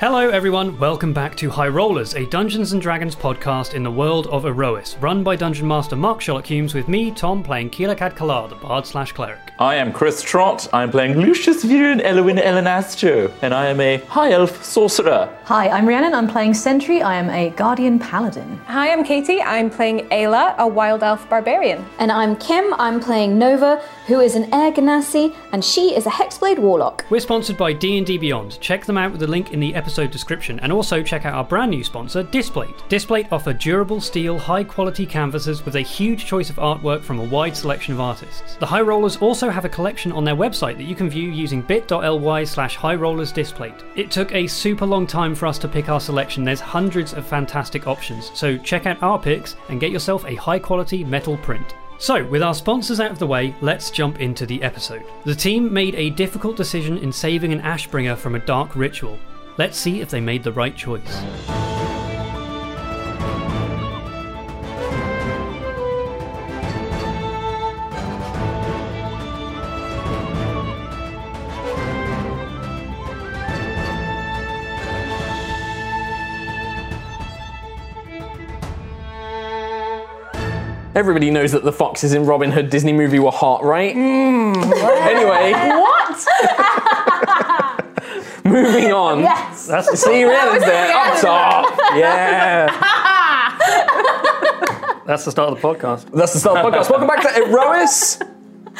Hello, everyone. Welcome back to High Rollers, a Dungeons and Dragons podcast in the world of Aerois, run by Dungeon Master Mark Sherlock Hulmes, with me, Tom, playing Keelakad Kalar, the bard slash cleric. I am Chris Trott. I'm playing Lucius Viren Elwin Elenastro, and I am a high elf sorcerer. Hi, I'm Rhiannon. I'm playing Sentry. I am a Guardian Paladin. Hi, I'm Katie. I'm playing Ayla, a wild elf barbarian. And I'm Kim. I'm playing Nova, who is an Air Genasi, and she is a Hexblade Warlock. We're sponsored by D&D Beyond. Check them out with the link in the episode description, and also check out our brand new sponsor, Displate. Displate offer durable steel, high-quality canvases with a huge choice of artwork from a wide selection of artists. The High Rollers also have a collection on their website that you can view using bit.ly slash High Rollers Displate. It took a super long time for us to pick our selection. There's hundreds of fantastic options, so check out our picks and get yourself a high-quality metal print. So, with our sponsors out of the way, let's jump into the episode. The team made a difficult decision in saving an Ashbringer from a dark ritual. Let's see if they made the right choice. Everybody knows that the foxes in Robin Hood Disney movie were hot, right? Hmm. anyway, What? moving on. yes. That's See, Rhiannon's there, up top. Yeah. That's the start of the podcast. That's the start of the podcast. Welcome back to Aerois.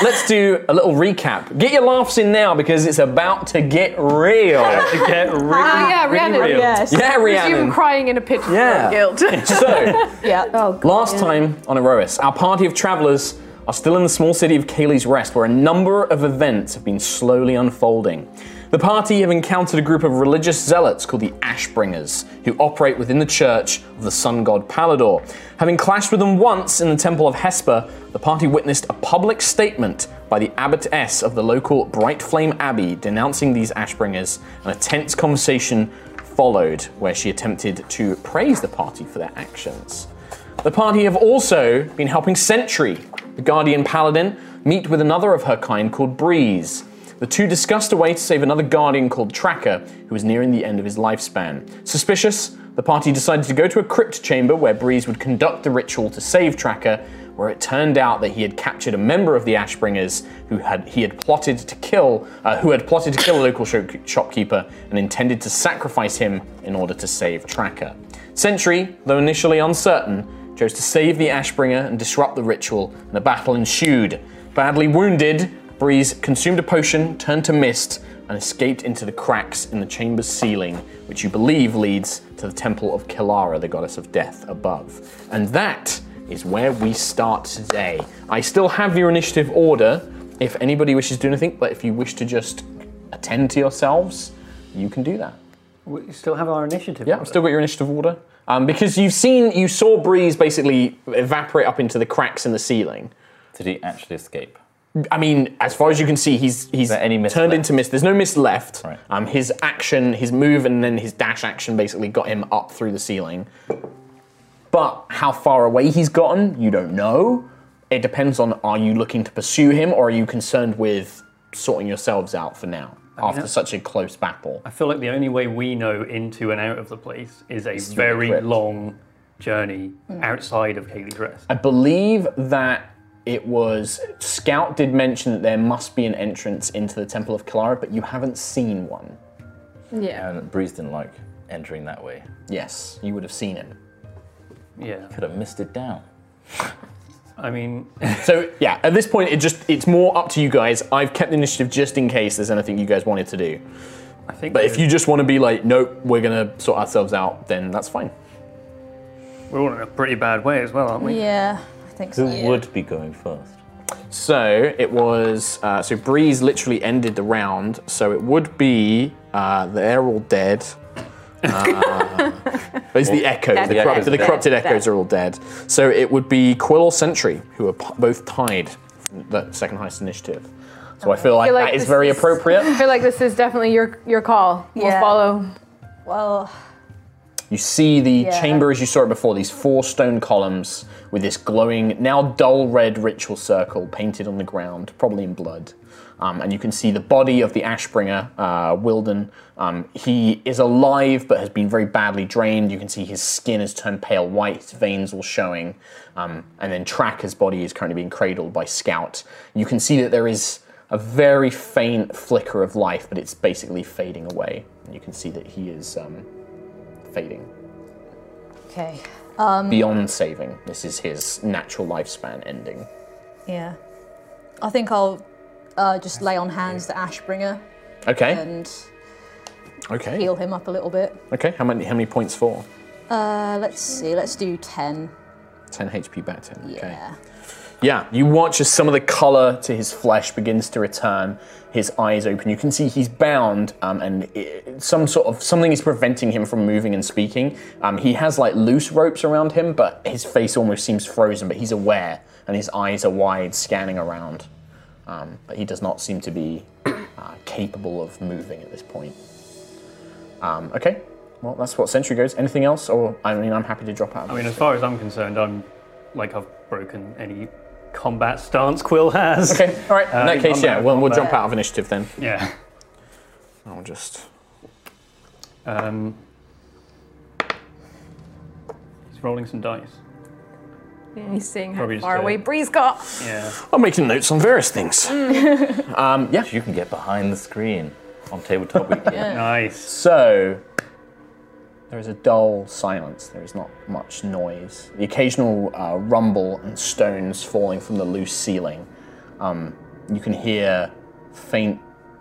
Let's do a little recap. Get your laughs in now because it's about to get real. To get really, Ah, yeah, really Rhiannon, real. Yes. Yeah, Presume Rhiannon. crying in a pit of Yeah. guilt. So, Yeah. Oh, God. Last time on Aerois, our party of travellers are still in the small city of Cayley's Rest, where a number of events have been slowly unfolding. The party have encountered a group of religious zealots called the Ashbringers, who operate within the church of the sun god Palador. Having clashed with them once in the temple of Hesper, the party witnessed a public statement by the abbotess of the local Bright Flame Abbey denouncing these Ashbringers, and a tense conversation followed where she attempted to praise the party for their actions. The party have also been helping Sentry, the Guardian Paladin, meet with another of her kind called Breeze. The two discussed a way to save another Guardian called Tracker, who was nearing the end of his lifespan. Suspicious, the party decided to go to a crypt chamber where Breeze would conduct the ritual to save Tracker, where it turned out that he had captured a member of the Ashbringers who had he had plotted to kill, uh, who had plotted to kill a local shop- shopkeeper and intended to sacrifice him in order to save Tracker. Sentry, though initially uncertain, chose to save the Ashbringer and disrupt the ritual, and a battle ensued. Badly wounded, Breeze consumed a potion, turned to mist, and escaped into the cracks in the chamber's ceiling, which you believe leads to the temple of Kilara, the goddess of death, above. And that is where we start today. I still have your initiative order if anybody wishes to do anything, but if you wish to just attend to yourselves, you can do that. We still have our initiative. Yeah, I've still got your initiative order. Um, because you've seen, you saw Breeze basically evaporate up into the cracks in the ceiling. Did he actually escape? I mean, as far as you can see, he's he's any mist turned left? into mist. There's no mist left. Right. Um, his action, his move, and then his dash action basically got him up through the ceiling. But how far away he's gotten, you don't know. It depends on are you looking to pursue him or are you concerned with sorting yourselves out for now after that- such a close battle? I feel like the only way we know into and out of the place is a very crypt. long journey outside of Cayley's Rest. I believe that it was Scout did mention that there must be an entrance into the Temple of Kilara, but you haven't seen one. yeah. And Breeze didn't like entering that way. Yes, you would have seen him. Yeah. Could have missed it down. I mean, So yeah, at this point, it just it's more up to you guys. I've kept the initiative just in case there's anything you guys wanted to do. I think. But if you just want to be like, nope, we're gonna sort ourselves out, then that's fine. we're all in a pretty bad way as well, aren't we? Yeah, I think so. Who would be going first? So it was uh, so Breeze literally ended the round. So it would be uh, they're all dead. Uh, it's the echo. The, Dead. corrupted, the Dead. corrupted Dead. echoes are all dead. So it would be Quill or Sentry who are p- both tied the second highest initiative. So I feel like, feel like that is very is- appropriate. I feel like this is definitely your your call. We'll follow. Well, You see the Yeah. chamber as you saw it before, these four stone columns with this glowing, now dull red ritual circle painted on the ground, probably in blood. Um, and you can see the body of the Ashbringer, uh, Wilden. Um, he is alive but has been very badly drained. You can see his skin has turned pale white, his veins all showing. Um, and then Tracker's body is currently being cradled by Scout. You can see that there is a very faint flicker of life, but it's basically fading away. And you can see that he is um, fading Okay. Um, beyond saving. This is his natural lifespan ending. Yeah. I think I'll uh, just lay on hands to Ashbringer Okay. and Okay. heal him up a little bit. Okay. How many? How many points for? Uh, let's see. Let's do ten. 10 HP back to him. Okay. Yeah. Yeah, you watch as some of the color to his flesh begins to return. His eyes open. You can see he's bound, um, and it, some sort of something is preventing him from moving and speaking. Um, he has like loose ropes around him, but his face almost seems frozen. But he's aware, and his eyes are wide, scanning around. Um, but he does not seem to be uh, capable of moving at this point. Um, okay, well that's what Sentry goes. Anything else, or I mean, I'm happy to drop out. of I mean, as far as I'm concerned, I'm like I've broken any combat stance Quill has. Okay, all right. In Uh, that in case, combat, yeah, well, we'll jump out of initiative then. Yeah. I'll just. Um, he's rolling some dice. He's seeing how Probably just far a- away Breeze got. Yeah. I'm making notes on various things. um, yeah. You can get behind the screen on tabletop weekly. Nice. So there is a dull silence. There is not much noise. The occasional uh, rumble and stones falling from the loose ceiling. Um, you can hear faint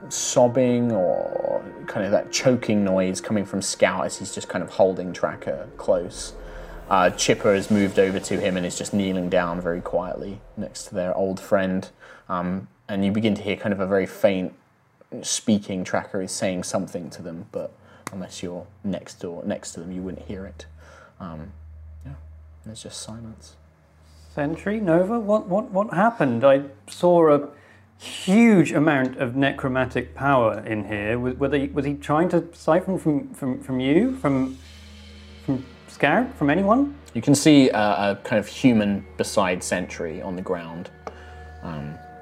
sobbing or kind of that choking noise coming from Scout as he's just kind of holding Tracker close. Uh, Chipper has moved over to him and is just kneeling down very quietly next to their old friend. Um, and you begin to hear kind of a very faint speaking tracker is saying something to them, but unless you're next door next to them, you wouldn't hear it. Um, yeah, there's just silence. Sentry, Nova, what, what, what happened? I saw a huge amount of necromantic power in here. Was, were they, was he trying to siphon from, from, from you? From, from Scout? From anyone? You can see uh, a kind of human beside Sentry on the ground.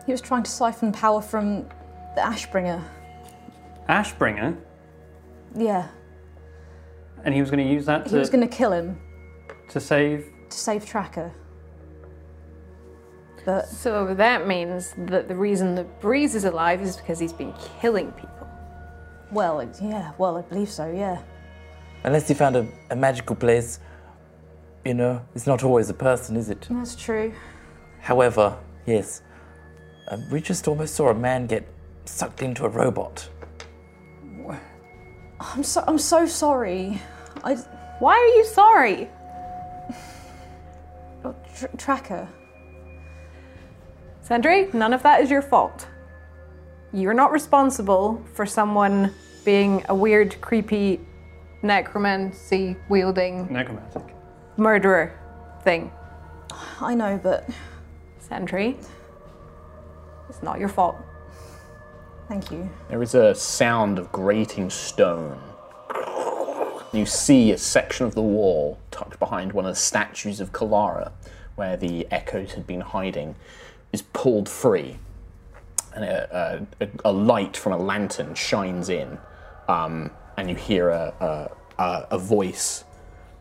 He was trying to siphon power from the Ashbringer. Ashbringer? Yeah. And he was going to use that He was to, going to kill him to save. to save Tracker. But So that means that the reason that Breeze is alive is because he's been killing people. well, yeah. Well, I believe so. Yeah. Unless he found a, a magical place, you know, it's not always a person, is it? That's true. However, yes, um, we just almost saw a man get sucked into a robot. I'm so I'm so sorry. I Why are you sorry? tr- Tracker. Sentry, none of that is your fault. You're not responsible for someone being a weird, creepy, necromancy wielding Necromantic. murderer thing. I know, but Sentry, it's not your fault. Thank you. There is a sound of grating stone. You see a section of the wall tucked behind one of the statues of Kalara, where the echoes had been hiding, is pulled free. And a, a, a light from a lantern shines in, um, and you hear a, a, a, voice.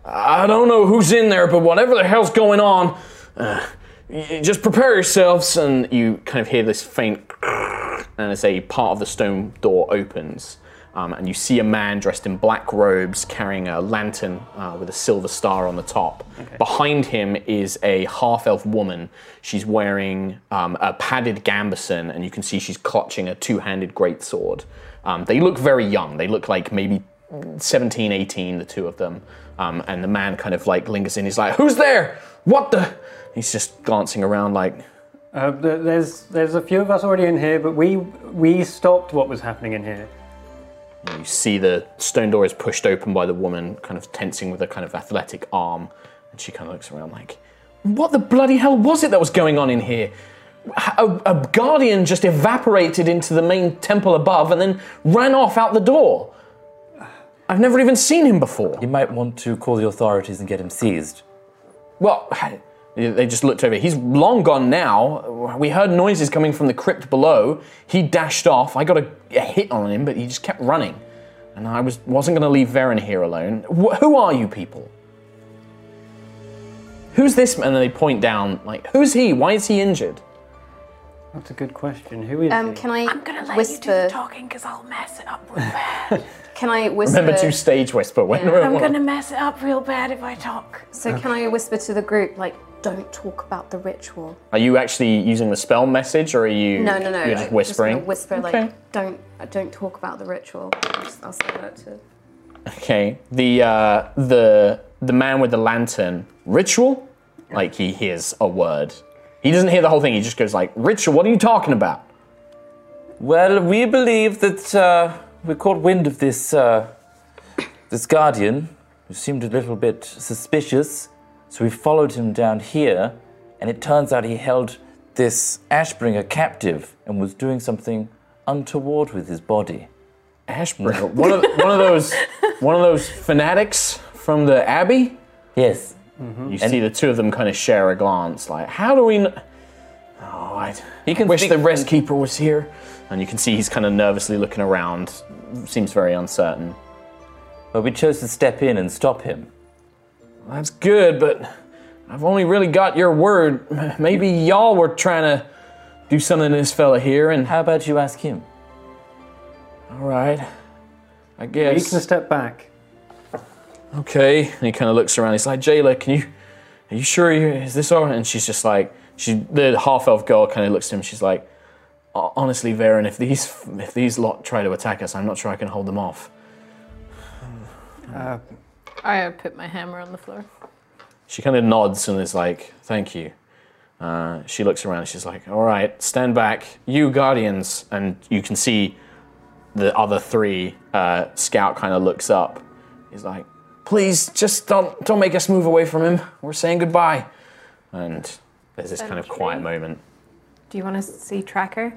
I don't know who's in there, but whatever the hell's going on, uh, just prepare yourselves. And you kind of hear this faint and as a part of the stone door opens, um, and you see a man dressed in black robes carrying a lantern uh, with a silver star on the top. Behind him is a half elf woman. She's wearing um, a padded gambeson, and you can see she's clutching a two handed greatsword. Um, they look very young. They look like maybe 17, 18, the two of them. Um, and the man kind of like lingers in. He's like, Who's there? What the? He's just glancing around like, Uh, there's there's a few of us already in here, but we we stopped what was happening in here. You see the stone door is pushed open by the woman, kind of tensing with a kind of athletic arm, and she kind of looks around like, "What the bloody hell was it that was going on in here? A, a guardian just evaporated into the main temple above and then ran off out the door. I've never even seen him before. You might want to call the authorities and get him seized. Well, They just looked over. He's long gone now. We heard noises coming from the crypt below. He dashed off. I got a, a hit on him, but he just kept running. And I was, wasn't going to leave Varen here alone. Wh- who are you people? Who's this man? And they point down, like, who's he? Why is he injured? That's a good question. Who is Um, he? can I I'm gonna let whisper? you do the talking because I'll mess it up real bad. Can I whisper? Remember to stage whisper when I'm gonna mess it up real bad if I talk. So can I whisper to the group like, don't talk about the ritual? Are you actually using the spell message, or are you? No, no, no. You're just I'm whispering. gonna whisper Okay. like, don't, don't talk about the ritual. I'll, just, I'll say that to. Okay. The uh, the the man with the lantern ritual, like he hears a word. He doesn't hear the whole thing. He just goes like, Richard, What are you talking about?" Well, we believe that uh, we caught wind of this uh, this guardian who seemed a little bit suspicious, so we followed him down here, and it turns out he held this Ashbringer captive and was doing something untoward with his body. Ashbringer, one of one of those one of those fanatics from the abbey. Yes, Mm-hmm. You see the two of them kind of share a glance, like, "How do we?" Kn- oh, I he can wish speak- the rest keeper was here. And you can see he's kind of nervously looking around. Seems very uncertain. But we chose to step in and stop him. That's good, but I've only really got your word. Maybe y'all were trying to do something to this fella here, and How about you ask him? all right, I guess. You can step back. Okay. And he kind of looks around. He's like, Jayla, can you? Are you sure? You, is this all right? And she's just like, she. The half elf girl kind of looks at him. She's like, honestly, Varen, if these if these lot try to attack us, I'm not sure I can hold them off. I uh, put my hammer on the floor. She kind of nods and is like, "Thank you." Uh, she looks around. She's like, "All right, stand back, you guardians." And you can see the other three. Uh, Scout kind of looks up. He's like, "Please, just don't don't make us move away from him. We're saying goodbye." And there's this kind of quiet moment. Do you want to see Tracker?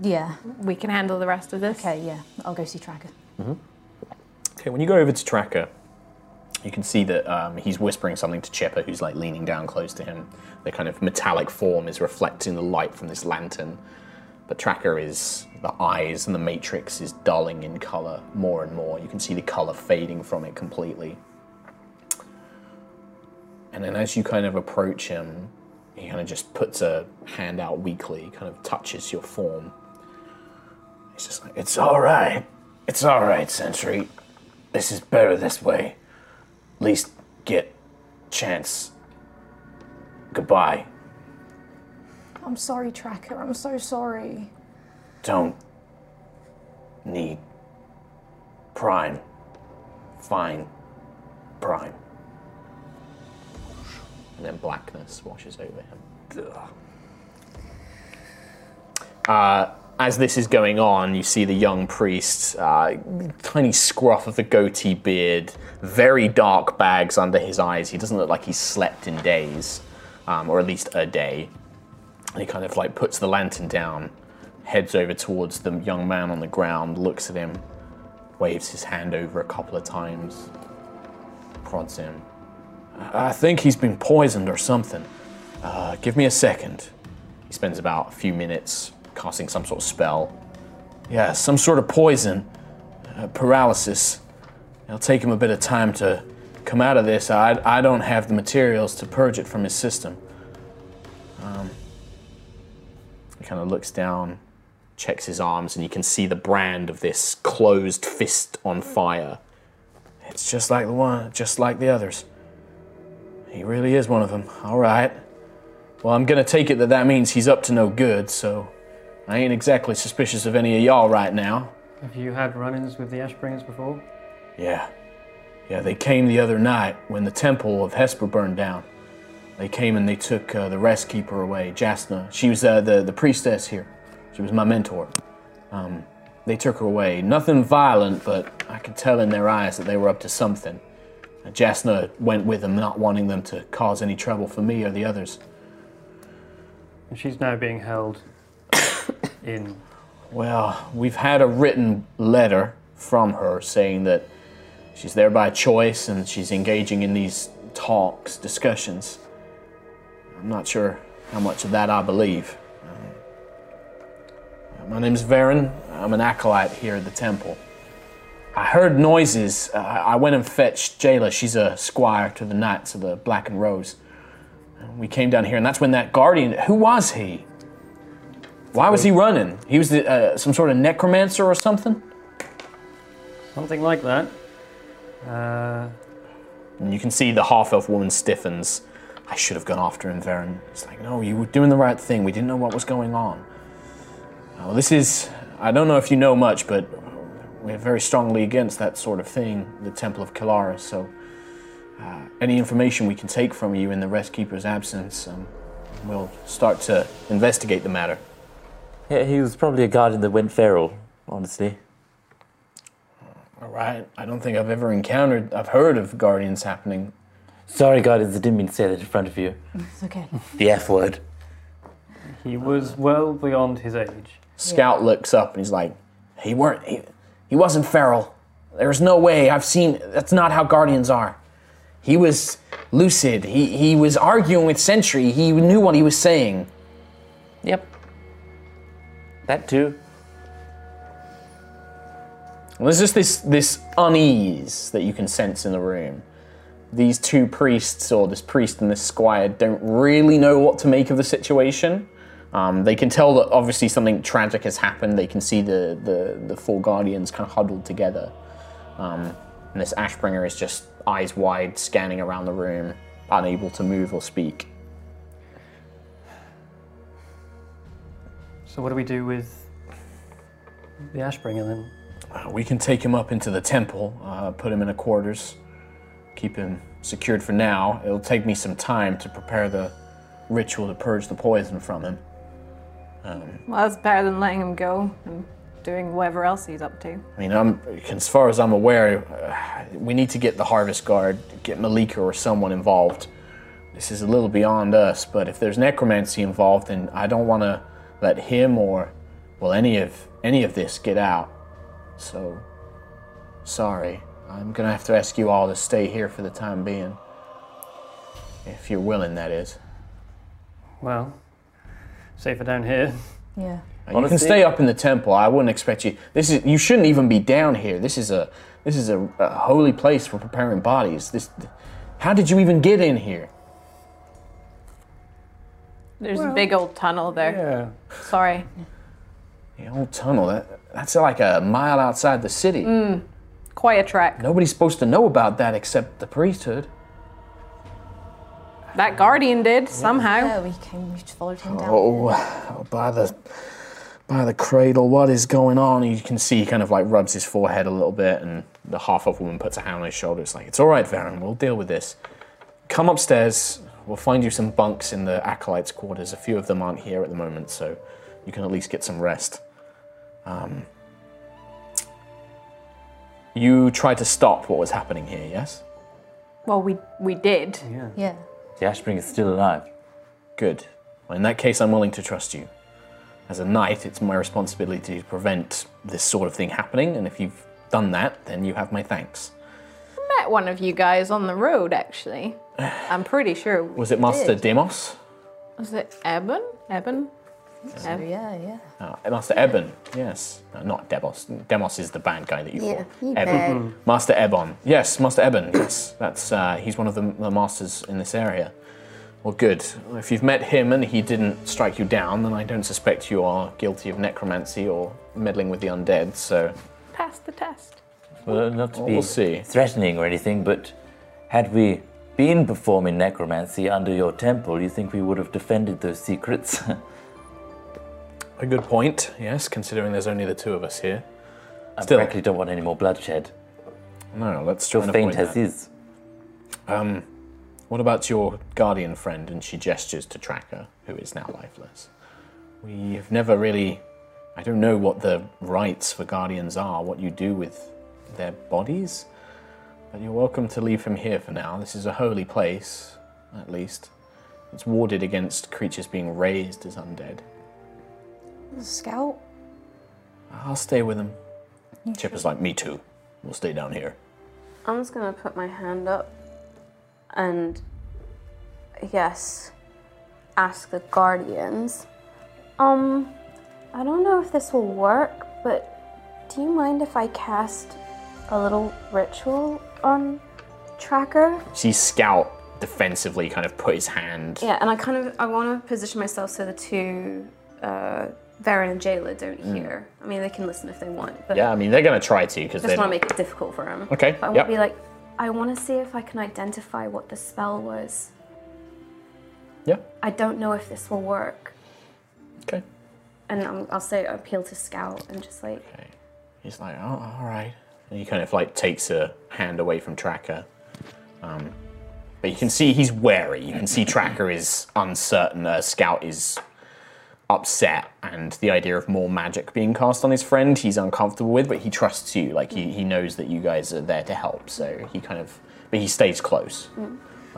Yeah. We can handle the rest of this. Okay, yeah. I'll go see Tracker. Okay, when you go over to Tracker, you can see that um, he's whispering something to Chipper, who's like leaning down close to him. The kind of metallic form is reflecting the light from this lantern. But Tracker is, the eyes and the matrix is dulling in color more and more. You can see the color fading from it completely. And then as you kind of approach him, he kind of just puts a hand out weakly, kind of touches your form. He's just like, It's all right. It's all right, Sentry. This is better this way. At least get chance. Goodbye. I'm sorry, Tracker. I'm so sorry. Don't need prime. Fine. Prime. And then blackness washes over him. Uh, as this is going on, you see the young priest, uh, tiny scruff of the goatee beard, very dark bags under his eyes. He doesn't look like he's slept in days, um, or at least a day. He kind of like puts the lantern down, heads over towards the young man on the ground, looks at him, waves his hand over a couple of times, prods him. I I think he's been poisoned or something. Uh, give me a second. He spends about a few minutes casting some sort of spell. Yeah, some sort of poison, uh, paralysis. It'll take him a bit of time to come out of this. I, I don't have the materials to purge it from his system. Um, he kind of looks down, checks his arms, and you can see the brand of this closed fist on fire. It's just like the one, just like the others. He really is one of them. All right. Well, I'm gonna take it that that means he's up to no good, so I ain't exactly suspicious of any of y'all right now. Have you had run-ins with the Ashbringers before? Yeah. Yeah, they came the other night when the temple of Hesper burned down. They came and they took uh, the rest keeper away, Jasna. She was uh, the, the priestess here. She was my mentor. Um, they took her away. Nothing violent, but I could tell in their eyes that they were up to something. Uh, Jasna went with them, not wanting them to cause any trouble for me or the others. And she's now being held in. Well, we've had a written letter from her saying that she's there by choice and she's engaging in these talks, discussions. I'm not sure how much of that I believe. Um, my name's Varen. I'm an acolyte here at the temple. I heard noises. Uh, I went and fetched Jayla. She's a squire to the Knights of the Black and Rose. And We came down here, and that's when that guardian. Who was he? Why was he running? He was the, uh, some sort of necromancer or something? Something like that. Uh, And you can see the half elf woman stiffens. I should have gone after him, Varen. It's like, no, you were doing the right thing. We didn't know what was going on. Well, this is. I don't know if you know much, but we're very strongly against that sort of thing, the Temple of Kalara. So, uh, any information we can take from you in the Rest Keeper's absence, um, we'll start to investigate the matter. Yeah, he was probably a guardian that went feral, honestly. All right. I don't think I've ever encountered. I've heard of guardians happening. Sorry, guardians, I didn't mean to say that in front of you. It's okay. The F word. he was well beyond his age. Scout looks up and he's like, "He weren't. He, he wasn't feral. There's no way. I've seen. That's not how guardians are. He was lucid. He he was arguing with Sentry. He knew what he was saying. Yep. That too. Well, there's just this this unease that you can sense in the room. These two priests, or this priest and this squire, don't really know what to make of the situation. Um, they can tell that obviously something tragic has happened. They can see the the, the four guardians kind of huddled together, um, and this Ashbringer is just eyes wide, scanning around the room, unable to move or speak. So what do we do with the Ashbringer then? Uh, we can take him up into the temple, uh, put him in a quarters, keep him secured for now. It'll take me some time to prepare the ritual to purge the poison from him. Well, that's better than letting him go and doing whatever else he's up to. I mean, I'm, as far as I'm aware, uh, we need to get the Harvest Guard, get Malika or someone involved. This is a little beyond us, but if there's necromancy involved, then I don't want to let him or, well, any of any of this get out. So, sorry. I'm gonna have to ask you all to stay here for the time being, if you're willing. That is. Well, safer down here. Yeah. You can stay up in the temple. I wouldn't expect you. This is you shouldn't even be down here. This is a this is a, a holy place for preparing bodies. This, how did you even get in here? There's a big old tunnel there. Yeah. Sorry. The old tunnel. That that's like a mile outside the city. Mm. Quite a trek. Nobody's supposed to know about that except the priesthood. That guardian did somehow. Yeah, we came, we followed him down. Oh, by the by the cradle, what is going on? You can see he kind of like rubs his forehead a little bit, and the half elf woman puts a hand on his shoulder. It's like, it's all right, Varen, we'll deal with this. Come upstairs. We'll find you some bunks in the acolytes' quarters. A few of them aren't here at the moment, so you can at least get some rest. Um, you tried to stop what was happening here, yes? Well, we we did. Yeah. Yeah. The Ashbringer's still alive. Good. Well, in that case, I'm willing to trust you. As a knight, it's my responsibility to prevent this sort of thing happening, and if you've done that, then you have my thanks. I met one of you guys on the road, actually. I'm pretty sure. Was it Master Demos? Was it Ebon? Ebon? So, yeah, yeah. Uh, Master Ebon, yes. Uh, not Demos. Demos is the bad guy that you Yeah, fought. he bad. Master Ebon. Yes, Master Ebon. Yes, that's uh, he's one of the, the masters in this area. Well, good. If you've met him and he didn't strike you down, then I don't suspect you are guilty of necromancy or meddling with the undead. So Pass the test. Well, not to Well, be we'll see. threatening or anything, but had we been performing necromancy under your temple, you think we would have defended those secrets? a good point. Yes, considering there's only the two of us here. I Still. frankly don't want any more bloodshed. No, let's try and faint avoid as that. is. Um, what about your guardian friend? And she gestures to Tracker, who is now lifeless. We have never really. I don't know what the rights for guardians are, what you do with their bodies, but you're welcome to leave him here for now. This is a holy place, at least. It's warded against creatures being raised as undead. Scout? I'll stay with him. Chip is like, me too. We'll stay down here. I'm just gonna put my hand up and yes, ask the guardians. Um, I don't know if this will work, but do you mind if I cast a little ritual on Tracker? See Scout defensively kind of put his hand. Yeah, and I kind of I want to position myself so the two, uh, Varen and Jayla don't hear. I mean, they can listen if they want, but. Yeah, I mean they're gonna try to because I they just want to make it difficult for them. Okay, But I yep. want to be like, I want to see if I can identify what the spell was. Yeah. I don't know if this will work. Okay. And I'm, I'll say appeal to Scout and just like, Okay. He's like, oh, all right. And he kind of like takes a hand away from Tracker. Um, but you can see he's wary. You can see Tracker is uncertain. Uh, Scout is upset, and the idea of more magic being cast on his friend, he's uncomfortable with. But he trusts you. Like he, he knows that you guys are there to help. So he kind of, but he stays close.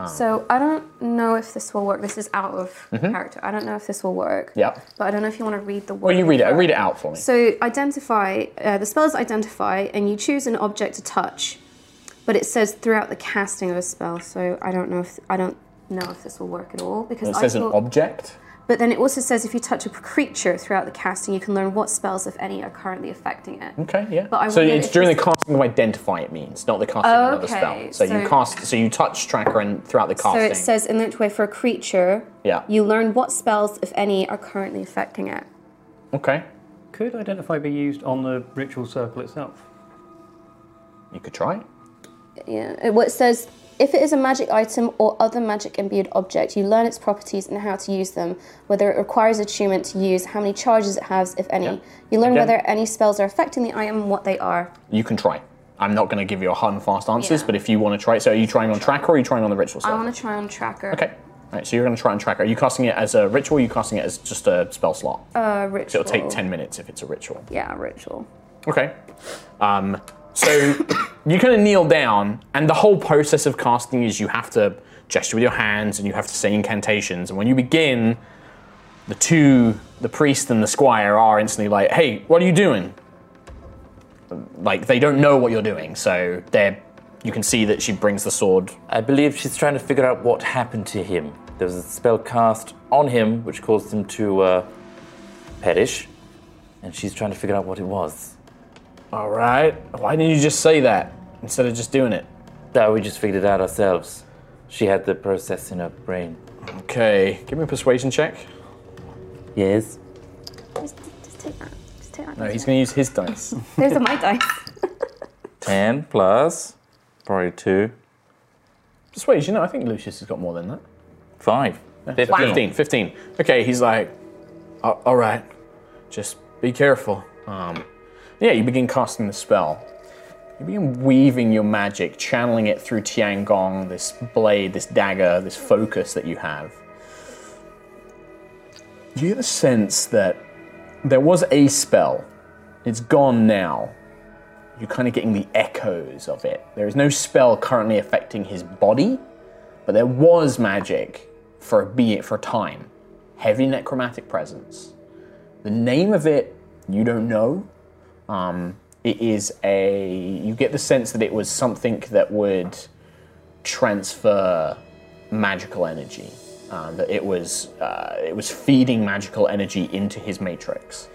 so I don't know if this will work. This is out of character. I don't know if this will work. Mm-hmm. Yeah. But I don't know if you want to read the word. Well, you read it. Read it out for me. So identify, uh, the spell is identify, and you choose an object to touch, but it says throughout the casting of a spell. So I don't know if I don't know if this will work at all because It I says an object. But then it also says if you touch a creature throughout the casting, you can learn what spells, if any, are currently affecting it. Okay, yeah. But I so it's during the casting of identify. It means not the casting of another Okay, spell. So, you cast. So you touch tracker and throughout the casting. So it says in that way for a creature, Yeah. you learn what spells, if any, are currently affecting it. Okay. Could identify be used on the ritual circle itself? You could try. Yeah. it- What it says, if it is a magic item or other magic imbued object, you learn its properties and how to use them, whether it requires attunement to use, how many charges it has, if any. Yeah. You learn Again- whether any spells are affecting the item and what they are. You can try. I'm not going to give you a hard and fast answers, Yeah. but if you want to try, so are you trying on tracker or are you trying on the ritual I want to try on tracker. Okay. Right, so you're going to try on tracker. Are you casting it as a ritual? Or are you casting it as just a spell slot? Uh, so it'll take ten minutes if it's a ritual. Yeah, ritual. Okay. Um, so you kind of kneel down, and the whole process of casting is you have to gesture with your hands and you have to say incantations. And when you begin, the two, the priest and the squire, are instantly like, "Hey, what are you doing?" Like they don't know what you're doing, so they're. You can see that she brings the sword. I believe she's trying to figure out what happened to him. There was a spell cast on him which caused him to uh, perish, and she's trying to figure out what it was. All right. Why didn't you just say that instead of just doing it? That we just figured it out ourselves. She had the process in her brain. Okay. Give me a persuasion check. Yes. Just, just take that. Just take that. No, he's going to use his dice. Those are my dice. 10 plus probably 2. Persuasion. No, I think Lucius has got more than that. 5. 15. 15, 15. Okay, he's like, all right, just be careful. Um, yeah, you begin casting the spell. You begin weaving your magic, channeling it through Tiangong, this blade, this dagger, this focus that you have. You get the sense that there was a spell. It's gone now. You're kind of getting the echoes of it. There is no spell currently affecting his body, but there was magic for a be it for a time. Heavy necromantic presence. The name of it you don't know. Um, it is a you get the sense that it was something that would transfer magical energy. Uh, that it was uh, it was feeding magical energy into his matrix.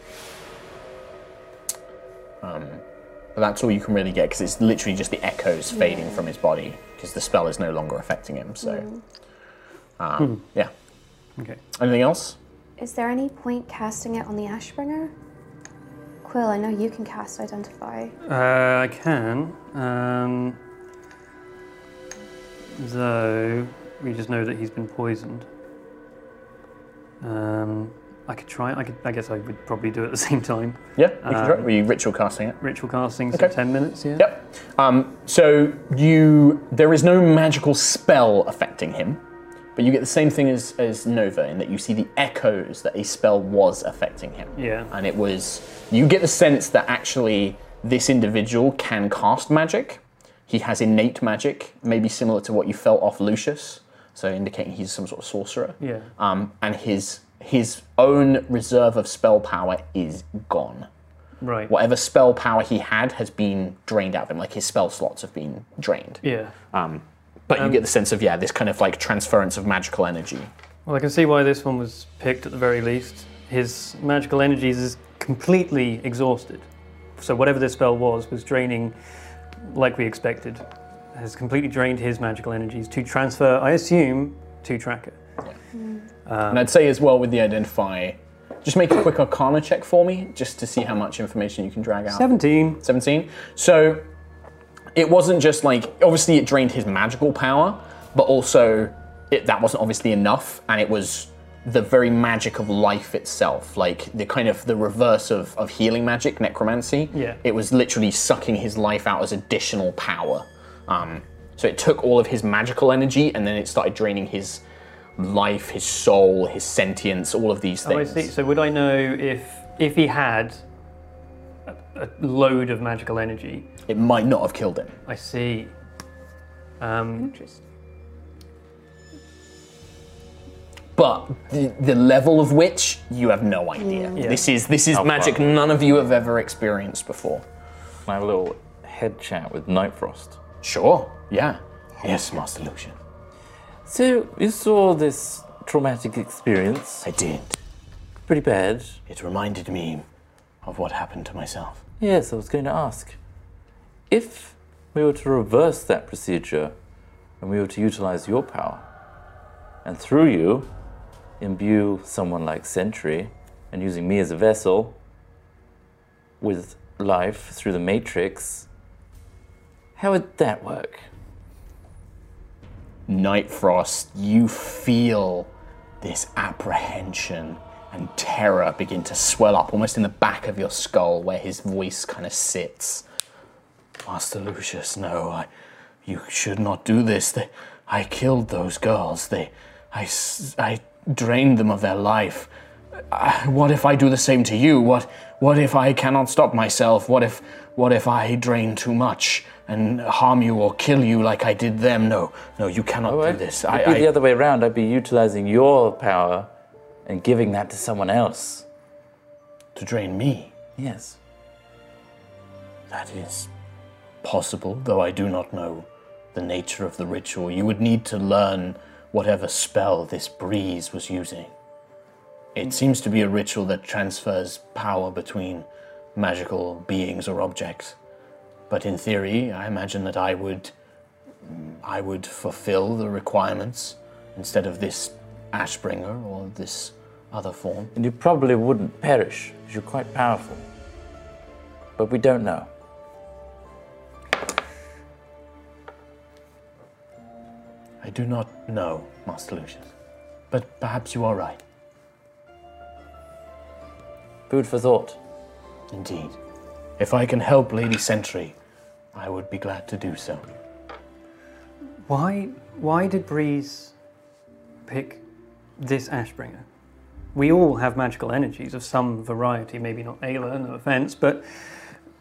Um, but that's all you can really get because it's literally just the echoes fading from his body because the spell is no longer affecting him. So, um, yeah. Okay. Anything else? Is there any point casting it on the Ashbringer? Quill, I know you can cast Identify. Uh, I can. Um, though we just know that he's been poisoned. Um, I could try. I could. I guess I would probably do it at the same time. Yeah, you can try. Um, Were you ritual casting it? Ritual casting, so Okay. ten minutes. Yeah. Yep. Um, so you there is no magical spell affecting him, but you get the same thing as, as Nova in that you see the echoes that a spell was affecting him. Yeah. And it was you get the sense that actually this individual can cast magic. He has innate magic, maybe similar to what you felt off Lucius, so indicating he's some sort of sorcerer. Yeah. Um, and his his own reserve of spell power is gone Right. whatever spell power he had has been drained out of him. Like his spell slots have been drained. Yeah. Um, but you get um, the sense of yeah, this kind of like transference of magical energy. Well, I can see why this one was picked at the very least. His magical energies is completely exhausted. So whatever this spell was was draining like we expected. Has completely drained his magical energies to transfer, I assume, to Tracker. Um, and I'd say as well with the identify, just make a quick Arcana check for me, just to see how much information you can drag out. 17. 17. So it wasn't just like obviously it drained his magical power, but also it, that wasn't obviously enough, and it was the very magic of life itself, like the kind of the reverse of, of healing magic, necromancy. Yeah. It was literally sucking his life out as additional power. Um, so it took all of his magical energy and then it started draining his life, his soul, his sentience, all of these Oh, I things. see. So would I know if if he had a, a load of magical energy? It might not have killed him. I see. Um, Interesting. but the, the level of which you have no idea. Yeah. This is this is How magic far? none of you have ever experienced before. Can I have a little head chat with Nightfrost? Sure. Yeah. Yes, Master Lucian. So, you saw this traumatic experience. I did. Pretty bad. It reminded me of what happened to myself. Yes, I was going to ask. If we were to reverse that procedure and we were to utilize your power, and through you, imbue someone like Sentry, and using me as a vessel with life through the Matrix, how would that work? Nightfrost, you feel this apprehension and terror begin to swell up almost in the back of your skull where his voice kind of sits. Master Lucius, no, I, you should not do this. They, I killed those girls. They, I, I drained them of their life. I, what if I do the same to you? What, what if I cannot stop myself? What if, what if I drain too much and harm you or kill you like I did them? No, no, you cannot oh, do this. I, It'd be I, the other way around. I'd be utilizing your power and giving that to someone else. to drain me. Yes. That is possible, though I do not know the nature of the ritual. You would need to learn whatever spell this breeze was using. It mm. seems to be a ritual that transfers power between magical beings or objects. But in theory, I imagine that I would I would fulfill the requirements instead of this Ashbringer or this other form. And you probably wouldn't perish, because you're quite powerful. But we don't know. I do not know, Master Lucius. But perhaps you are right. Food for thought. Indeed. If I can help Lady Sentry, I would be glad to do so. why why did Breeze pick this Ashbringer? We all have magical energies of some variety, maybe not Ayla, no offense, but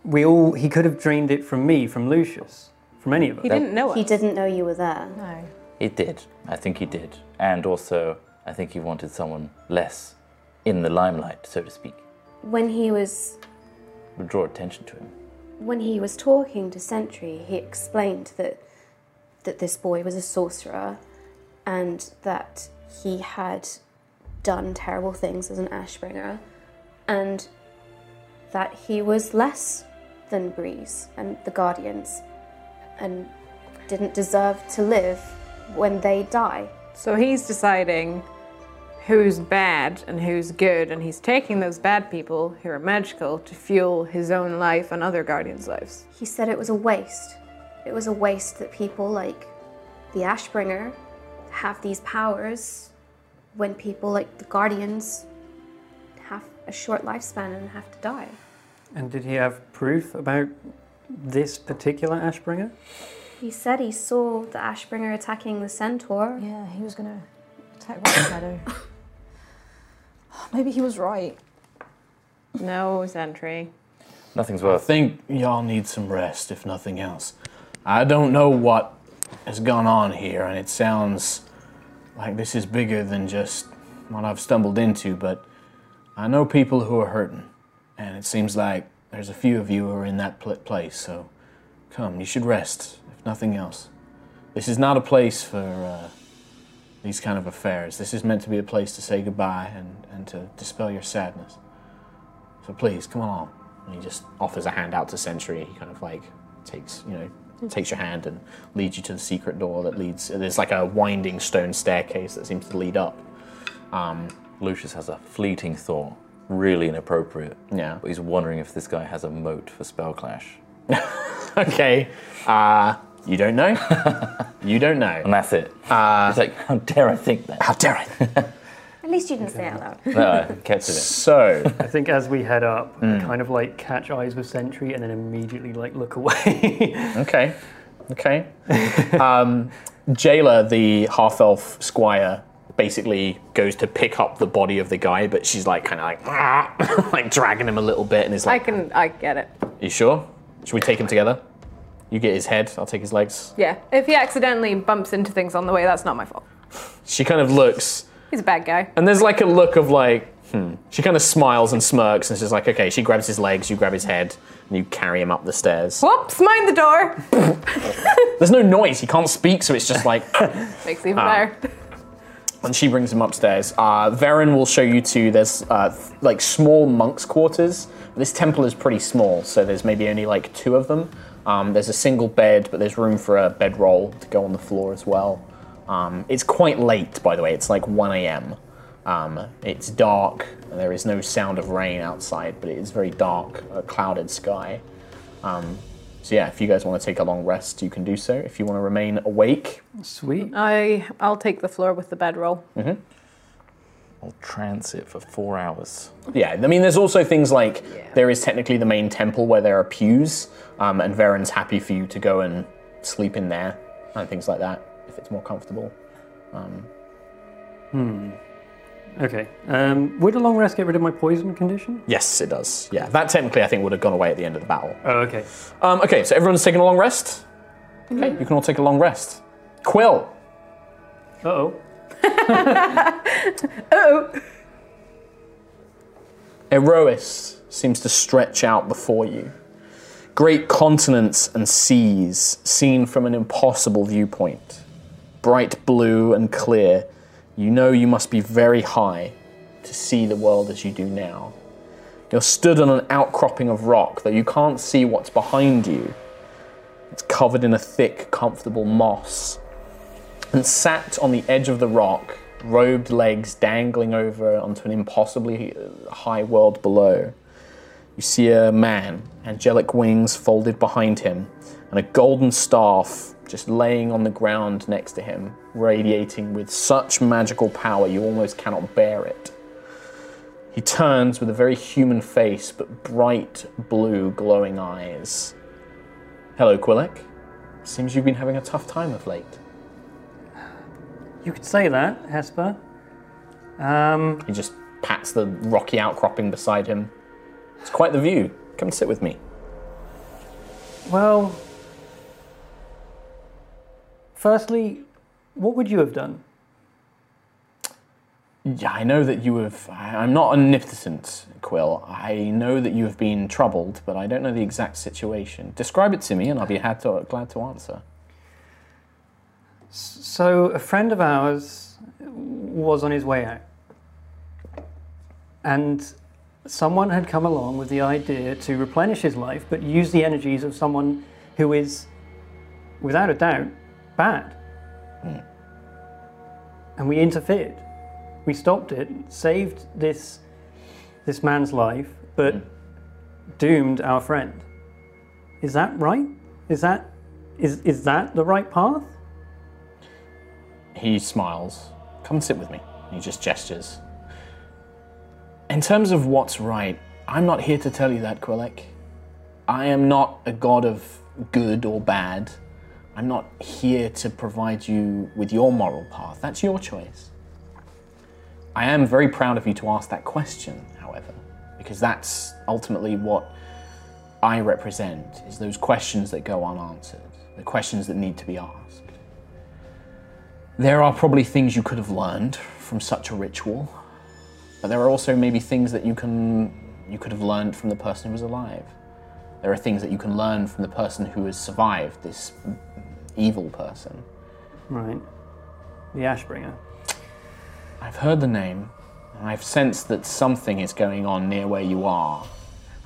we all he could have drained it from me, from Lucius, from any of us. He didn't know it. He didn't know you were there. No. He did. I think he did. And also, I think he wanted someone less in the limelight, so to speak. When he was Would draw attention to him. when he was talking to Sentry, he explained that that this boy was a sorcerer and that he had done terrible things as an Ashbringer and that he was less than Breeze and the Guardians and didn't deserve to live when they die. So he's deciding who's bad and who's good, and he's taking those bad people who are magical to fuel his own life and other guardians' lives. He said it was a waste. It was a waste that people like the Ashbringer have these powers when people like the Guardians have a short lifespan and have to die. And did he have proof about this particular Ashbringer? He said he saw the Ashbringer attacking the Centaur. Yeah, he was gonna attack White Shadow. Maybe he was right. No, Sentry. Nothing's worth. It. I think y'all need some rest, if nothing else. I don't know what has gone on here, and it sounds like this is bigger than just what I've stumbled into, but I know people who are hurting, and it seems like there's a few of you who are in that pl- place, so come, you should rest, if nothing else. This is not a place for uh, these kind of affairs. This is meant to be a place to say goodbye and, and to dispel your sadness. So please, come along. And he just offers a hand out to Sentry. He kind of like takes, you know, takes your hand and leads you to the secret door that leads. There's like a winding stone staircase that seems to lead up. Um, Lucius has a fleeting thought, really inappropriate. Yeah. But he's wondering if this guy has a moat for spell clash. okay. Uh, you don't know. you don't know. And that's it. Uh, it's like, how dare I think that? How dare I? At least you didn't say it out loud. No, I kept it in. So, I think as we head up, I kind of like catch eyes with Sentry and then immediately like look away. Okay. Okay. um, Jailer, the half elf squire, basically goes to pick up the body of the guy, but she's like kind of like like dragging him a little bit, and is like, I can, I get it. "You sure? Should we take him together? You get his head, I'll take his legs." Yeah. If he accidentally bumps into things on the way, that's not my fault. She kind of looks, He's a bad guy. and there's like a look of like, hmm. She kind of smiles and smirks, and she's like, "Okay." She grabs his legs, you grab his head, and you carry him up the stairs. Whoops! Mind the door. There's no noise; he can't speak, so it's just like. Makes it even Ah. better. and she brings him upstairs. Uh, Varen will show you to there's uh, th- like small monks' quarters. This temple is pretty small, so there's maybe only like two of them. Um, there's a single bed, but there's room for a bedroll to go on the floor as well. Um, it's quite late, by the way. It's like 1 a.m. Um, it's dark. and There is no sound of rain outside, but it is very dark, a clouded sky. Um, so yeah, if you guys want to take a long rest, you can do so. If you want to remain awake, Sweet. I, I'll take the floor with the bedroll. I'll transit for four hours. Yeah, I mean, there's also things like there is technically the main temple where there are pews, um, and Varen's happy for you to go and sleep in there and things like that if it's more comfortable. Hmm. Okay. Um, would a long rest get rid of my poison condition? Yes, it does. Yeah, that technically I think would have gone away at the end of the battle. Oh, okay. Um, okay, so everyone's taking a long rest. Okay, you can all take a long rest. Quill, Uh oh. oh. Aerois seems to stretch out before you. Great continents and seas seen from an impossible viewpoint. Bright blue and clear, you know you must be very high to see the world as you do now. You're stood on an outcropping of rock, though you can't see what's behind you. It's covered in a thick, comfortable moss. And sat on the edge of the rock, robed legs dangling over onto an impossibly uh, high world below. You see a man, angelic wings folded behind him, and a golden staff just laying on the ground next to him, radiating with such magical power you almost cannot bear it. He turns with a very human face, but bright blue glowing eyes. Hello, Quillick. Seems you've been having a tough time of late. You could say that, Hesper. Um, He just pats the rocky outcropping beside him. It's quite the view. Come sit with me. well, firstly, what would you have done? Yeah, I know that you have. I'm not omnipotent, Quill. I know that you have been troubled, but I don't know the exact situation. Describe it to me, and I'll be had to, glad to answer. So, a friend of ours was on his way out. And someone had come along with the idea to replenish his life, but use the energies of someone who is, without a doubt, bad. Hmm. And we interfered. We stopped it, saved this, this man's life, but hmm. doomed our friend. Is that right? Is that, is, is that the right path? He smiles. Come and sit with me. He just gestures. In terms of what's right, I'm not here to tell you that, Quilek. I am not a god of good or bad. I'm not here to provide you with your moral path. That's your choice. I am very proud of you to ask that question, however, because that's ultimately what I represent is those questions that go unanswered, the questions that need to be asked. There are probably things you could have learned from such a ritual, but there are also maybe things that you can you could have learned from the person who was alive. There are things that you can learn from the person who has survived this evil person. Right. The Ashbringer. I've heard the name, and I've sensed that something is going on near where you are.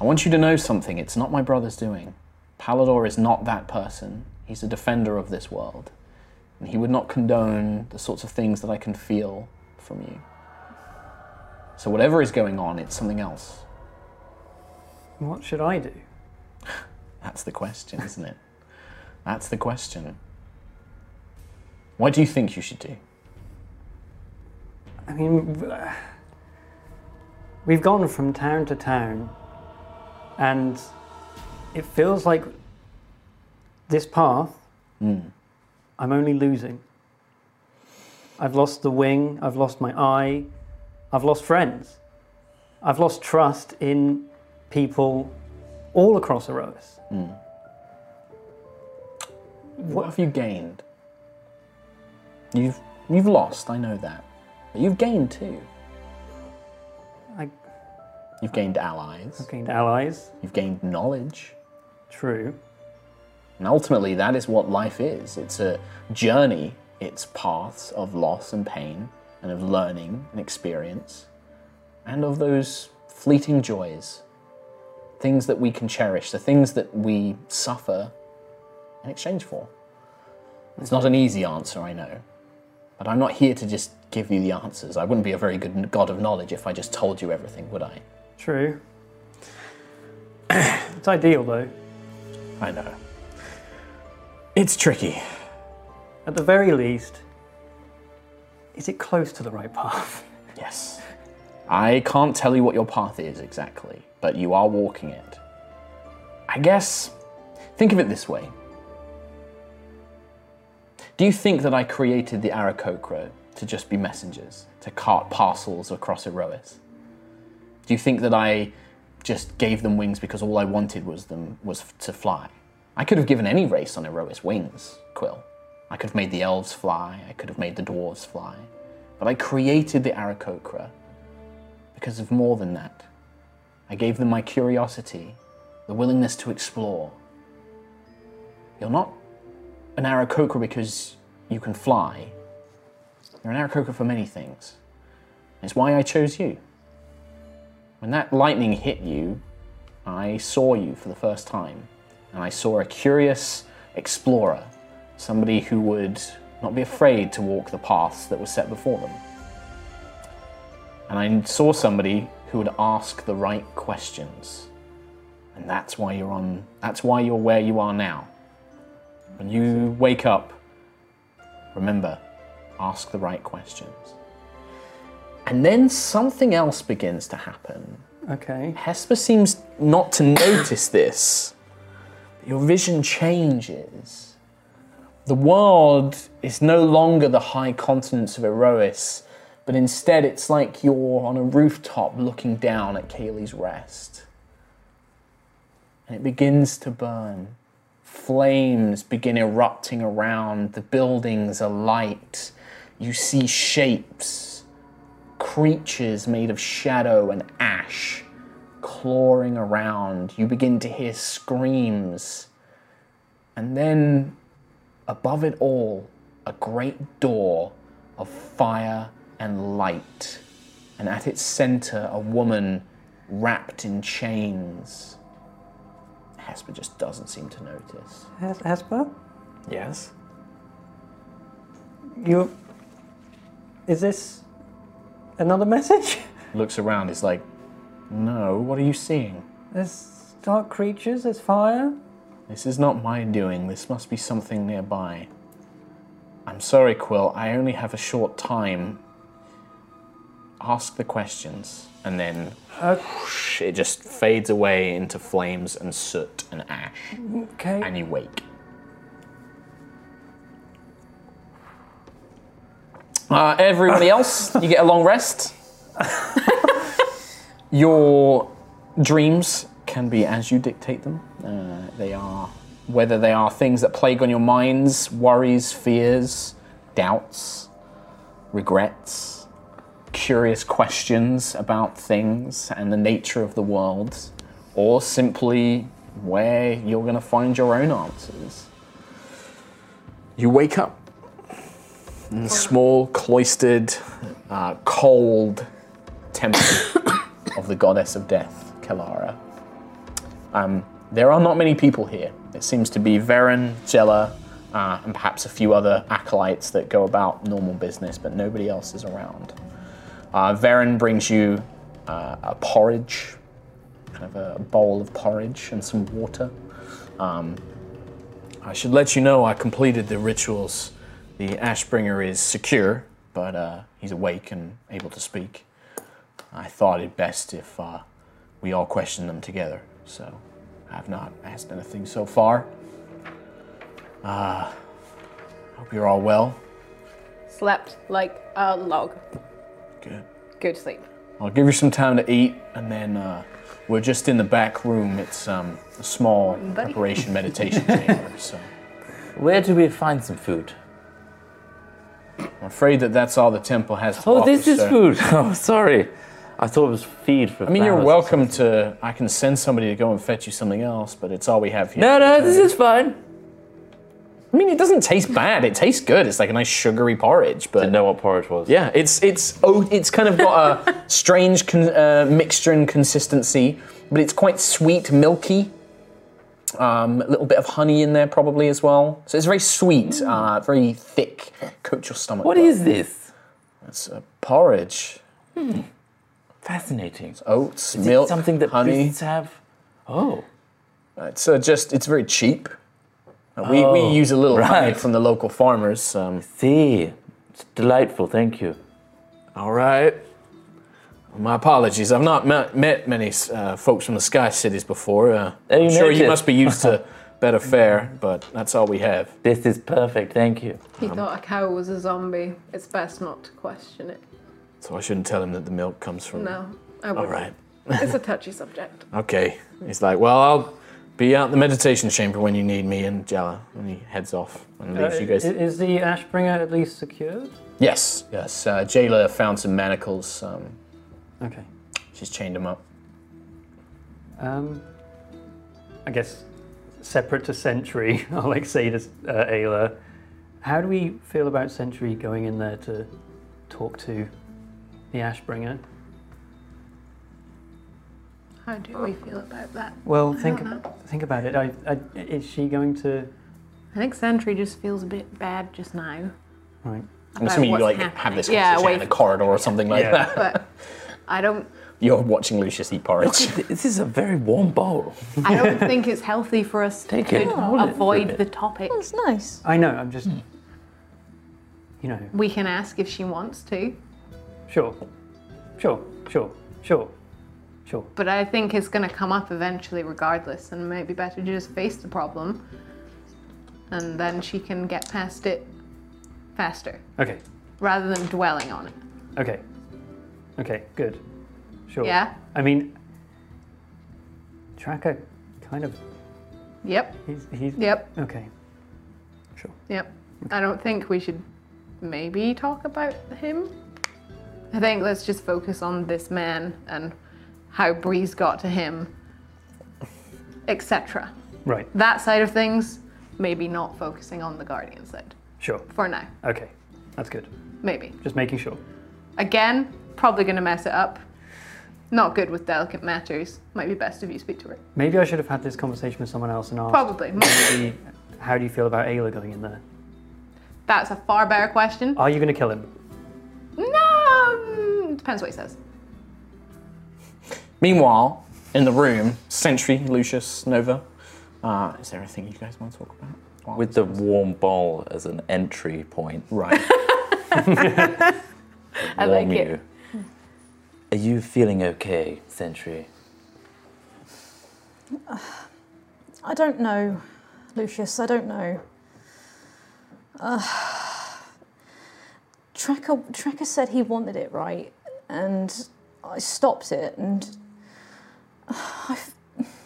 I want you to know something. It's not my brother's doing. Palador is not that person. He's a defender of this world. And he would not condone the sorts of things that I can feel from you. So, whatever is going on, it's something else. What should I do? That's the question, isn't it? That's the question. What do you think you should do? I mean, we've gone from town to town, and it feels like this path, hmm. I'm only losing. I've lost the wing, I've lost my eye, I've lost friends. I've lost trust in people all across Aerois. Hmm. What have you gained? You've you've lost, I know that. But you've gained too. I- You've gained allies. I've gained allies, You've gained knowledge. true. And ultimately that is what life is. It's a journey, it's paths of loss and pain, and of learning and experience, and of those fleeting joys. Things that we can cherish, the things that we suffer in exchange for. It's not an easy answer, I know. But I'm not here to just give you the answers. I wouldn't be a very good god of knowledge if I just told you everything, would I? True. it's ideal though. I know. It's tricky. At the very least, is it close to the right path? Yes. I can't tell you what your path is exactly, but you are walking it. I guess, think of it this way. Do you think that I created the Aarakocra to just be messengers, to cart parcels across Aerois? Do you think that I just gave them wings because all I wanted was them was to fly? I could have given any race on Aerois wings, Quill. I could have made the elves fly, I could have made the dwarves fly. But I created the Aarakocra because of more than that. I gave them my curiosity, the willingness to explore. You're not an Aarakocra because you can fly. You're an Aarakocra for many things. It's why I chose you. When that lightning hit you, I saw you for the first time, and I saw a curious explorer, somebody who would not be afraid to walk the paths that were set before them. And I saw somebody who would ask the right questions. And that's why you're on that's why you're where you are now. When you wake up, remember, ask the right questions. And then something else begins to happen. Okay. Hesper seems not to notice this. Your vision changes. The world is no longer the high continents of Aerois, but instead it's like you're on a rooftop looking down at Kaylee's Rest. And it begins to burn. Flames begin erupting around, the buildings are light. You see shapes, creatures made of shadow and ash clawing around. You begin to hear screams. And then, above it all, a great door of fire and light. And at its center, a woman wrapped in chains. Hesper just doesn't seem to notice. Hes- Hesper, Yes? you. Is this another message? Looks around, he's like, No, what are you seeing? There's dark creatures, there's fire. This is not my doing. This must be something nearby. I'm sorry, Quill. I only have a short time. Ask the questions, and then whoosh, it just fades away into flames and soot and ash, Okay. and you wake. Uh, everybody else, you get a long rest. Your dreams can be as you dictate them. Uh, they are, whether they are things that plague on your minds, worries, fears, doubts, regrets, curious questions about things and the nature of the world, or simply where you're going to find your own answers. You wake up. In a small, cloistered, uh, cold temple of the goddess of death, Kelara. Um, there are not many people here. It seems to be Varen, Jella, uh, and perhaps a few other acolytes that go about normal business, but nobody else is around. Uh, Varen brings you uh, a porridge, kind of a bowl of porridge and some water. Um, I should let you know I completed the rituals. The Ashbringer is secure, but uh, he's awake and able to speak. I thought it best if uh, we all question them together, so I've not asked anything so far. Uh, hope you're all well. Slept like a log. Good. Good sleep. I'll give you some time to eat, and then uh, we're just in the back room. It's um, a small Buddy. preparation meditation chamber, so Where do we find some food? I'm afraid that that's all the temple has to Oh, offer. this is sir. food. Oh, sorry. I thought it was feed for. I mean, you're flowers. welcome to. I can send somebody to go and fetch you something else, but it's all we have here. No, no, this is fine. I mean, it doesn't taste bad. It tastes good. It's like a nice sugary porridge, but Didn't know what porridge was. Yeah, it's it's oh, it's kind of got a strange con- uh, mixture and consistency, but it's quite sweet, milky. Um, a little bit of honey in there probably as well. So it's very sweet, uh, very thick. Coat your stomach. What well. is this? It's a porridge. Fascinating. Oats, Is milk, something that honey. have? Oh, It's uh, just it's very cheap. Uh, we, we Oh, use a little honey right. from the local farmers. Um, see, it's delightful. Thank you. All right. My apologies. I've not met, met many uh, folks from the Sky Cities before. Uh, I'm sure you native. must be used to better fare, but that's all we have. This is perfect. Thank you. He thought a cow was a zombie. It's best not to question it. So I shouldn't tell him that the milk comes from. No, I All wouldn't. right. It's a touchy subject. Okay. He's like, well, I'll be out the meditation chamber when you need me, and Jala, and he heads off and leaves you guys. Uh, Is the Ashbringer at least secured? yes, yes. Uh, Jayla found some manacles. Um, Okay. she's chained them up. Um, I guess separate to Sentry, I'll like say to uh, Ayla, how do we feel about Sentry going in there to talk to the Ashbringer? How do we feel about that? Well, think think about it. I, I, is she going to? I think Sentry just feels a bit bad just now. Right. I'm assuming you what's like have this Yeah, conversation away in a from- corridor or something like Yeah. that. But I don't. You're watching Lucius eat porridge. This is a very warm bowl. I don't think it's healthy for us Take to it. Hold it for a avoid the topic. That's nice. I know. I'm just. You know. We can ask if she wants to, Sure. Sure. Sure. Sure. Sure. but I think it's going to come up eventually, regardless, and it might be better to just face the problem, and then she can get past it faster Okay. rather than dwelling on it. Okay. Okay. Good. Sure. Yeah. I mean, Tracker, kind of. Yep. He's. He's. Yep. Okay. Sure. Yep. I don't think we should maybe talk about him. I think let's just focus on this man and how Breeze got to him, etc. Right. That side of things, maybe not focusing on the Guardian side Sure. for now. Okay. That's good. Maybe. Just making sure. Again, probably going to mess it up. Not good with delicate matters. Might be best if you speak to her. Maybe I should have had this conversation with someone else and asked. Probably. Maybe, how do you feel about Ayla going in there? That's a far better question. Are you going to kill him? No, mm, depends what he says. Meanwhile, in the room, Sentry, Lucius, Nova. Uh, is there anything you guys want to talk about? While With the warm bowl as an entry point. right. I like warm it. you. Are you feeling okay, Sentry? I don't know, Lucius. I don't know. Uh, Tracker, Tracker said he wanted it right, and I stopped it, and I,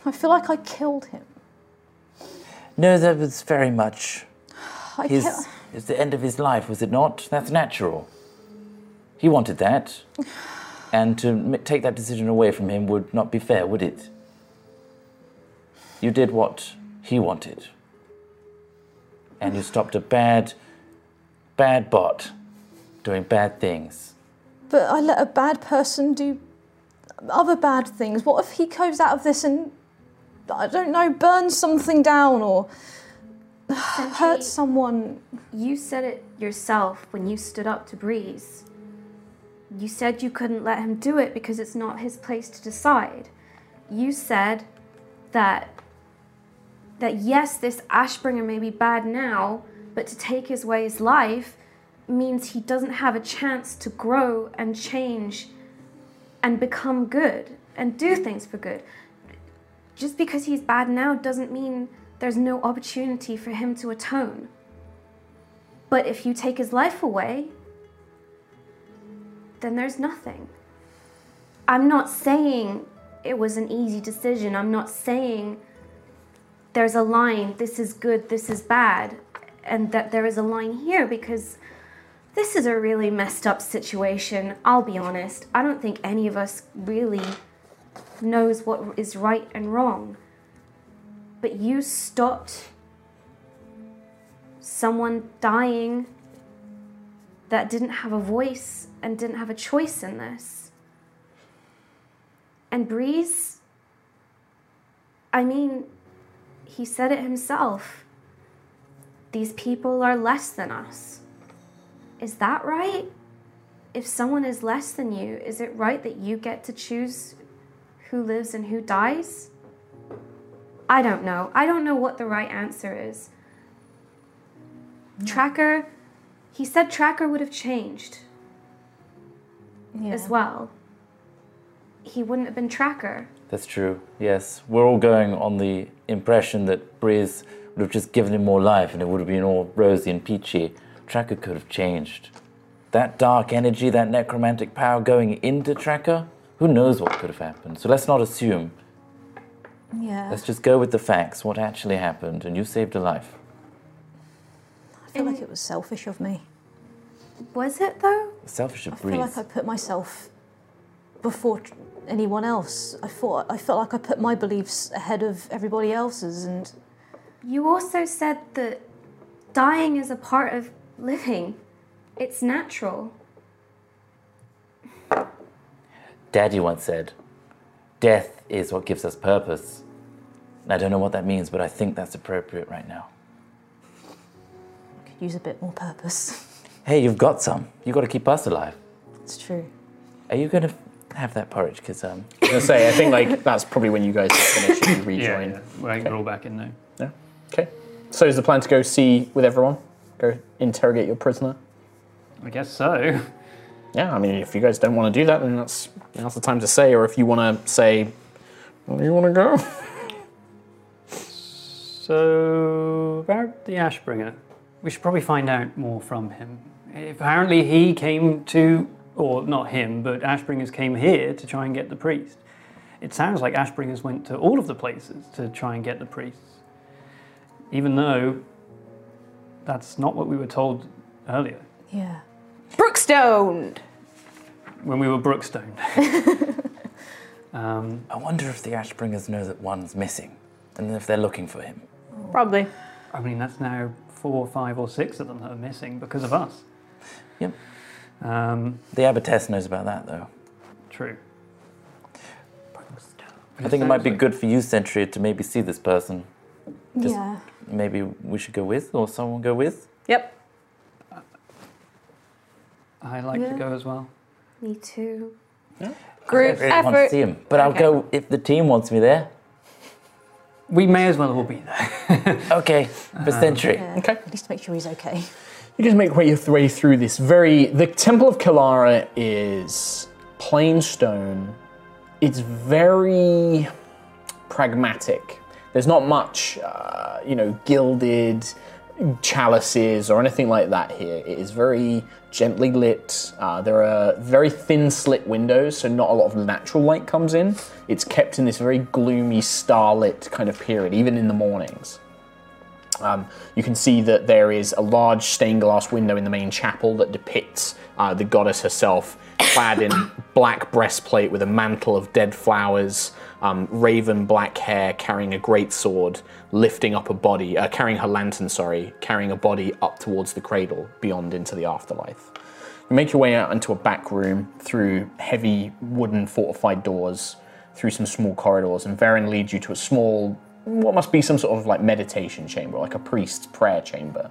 I feel like I killed him. No, that was very much I his. kill- It's the end of his life, was it not? That's natural. He wanted that, and to take that decision away from him would not be fair, would it? You did what he wanted, and you stopped a bad bad bot doing bad things. But I let a bad person do other bad things. What if he goes out of this and, I don't know, burns something down or hurts someone? You said it yourself when you stood up to Breeze. You said you couldn't let him do it because it's not his place to decide. You said that that yes, this Ashbringer may be bad now, but to take his way his life means he doesn't have a chance to grow and change and become good and do things for good. Just because he's bad now doesn't mean there's no opportunity for him to atone. But if you take his life away, then there's nothing. I'm not saying it was an easy decision. I'm not saying there's a line, this is good, this is bad, and that there is a line here because this is a really messed up situation. I'll be honest. I don't think any of us really knows what is right and wrong. But you stopped someone dying that didn't have a voice and didn't have a choice in this. And Breeze, I mean, he said it himself. These people are less than us. Is that right? If someone is less than you, is it right that you get to choose who lives and who dies? I don't know. I don't know what the right answer is. Tracker, he said Tracker would have changed as well. He wouldn't have been Tracker. That's true, yes. We're all going on the impression that Breeze would have just given him more life and it would have been all rosy and peachy. Tracker could have changed. That dark energy, that necromantic power going into Tracker, who knows what could have happened? So let's not assume. Yeah. Let's just go with the facts, what actually happened, and you saved a life. I feel like it was selfish of me. Was it though? Selfish of I feel like I put myself before tr- anyone else. I thought I felt like I put my beliefs ahead of everybody else's, and You also said that dying is a part of living. It's natural. Daddy once said, Death is what gives us purpose. And I don't know what that means, but I think that's appropriate right now. could use a bit more purpose. Hey, you've got some. You've got to keep us alive. it's true. Are you going to have that porridge? Because um, I was gonna say, I think like that's probably when you guys finish and Yeah, rejoin. yeah. We're, we're all back in now. Yeah. Okay. So is the plan to go see with everyone? Go interrogate your prisoner? I guess so. Yeah. I mean, if you guys don't want to do that, then that's now's the time to say. Or if you want to say, well, you want to go? So, about the Ashbringer, we should probably find out more from him. Apparently, he came to, or not him, but Ashbringers came here to try and get the priest. It sounds like Ashbringers went to all of the places to try and get the priests, even though that's not what we were told earlier Yeah. Brookstone! when we were Brookstone. um, I wonder if the Ashbringers know that one's missing and if they're looking for him. Probably. I mean, that's now four, five, or six of them that are missing because of us. Yep. Um, The abbotess knows about that, though. true. I think it might be good for you, Sentry, to maybe see this person. Just- yeah. Maybe we should go with, or someone go with. Yep. I like Yeah. to go as well. Me too. Group I really want to effort. see him, but I'll go if the team wants me there. We may as well all be there. Okay, for Sentry. Um, yeah. Okay. At least make sure he's okay. You just make your way through this very. The Temple of Kalara is plain stone. It's very pragmatic. There's not much, uh, you know, gilded chalices or anything like that here. It is very gently lit. Uh, there are very thin slit windows, so not a lot of natural light comes in. It's kept in this very gloomy, starlit kind of period, even in the mornings. Um, you can see that there is a large stained glass window in the main chapel that depicts uh, the goddess herself, clad in black breastplate with a mantle of dead flowers, um, raven black hair, carrying a great sword, lifting up a body, uh, carrying her lantern, sorry, carrying a body up towards the cradle beyond into the afterlife. You make your way out into a back room through heavy wooden fortified doors, through some small corridors, and Varen leads you to a small, what must be some sort of like meditation chamber, like a priest's prayer chamber.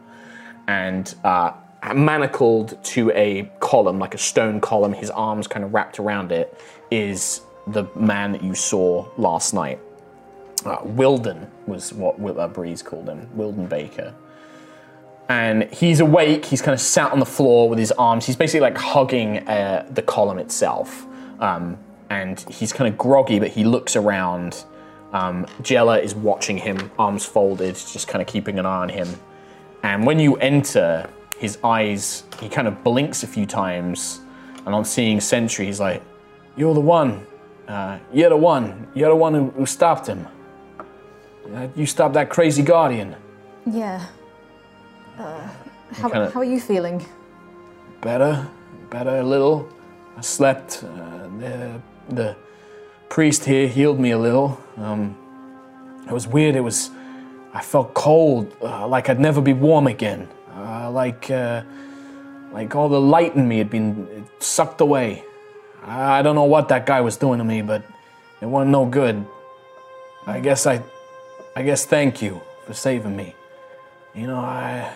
And uh, manacled to a column, like a stone column, his arms kind of wrapped around it, is the man that you saw last night. Uh, Wilden was what uh, Breeze called him, Wilden Baker and he's awake. He's kind of sat on the floor with his arms. He's basically like hugging uh, the column itself, um, and he's kind of groggy, but he looks around. Um, Jella is watching him, arms folded, just kind of keeping an eye on him. And when you enter, his eyes, he kind of blinks a few times, and on seeing Sentry, he's like, "You're the one. Uh, you're the one. You're the one who, who stopped him. Uh, you stopped that crazy guardian." Yeah. Uh, how, kinda- how are you feeling? better, better a little. I slept. Uh, the, the priest here healed me a little. Um, it was weird. It was. I felt cold, uh, like I'd never be warm again. Uh, like, uh, like all the light in me had been sucked away. I don't know what that guy was doing to me, but it wasn't no good. I guess I, I guess thank you for saving me. You know, I.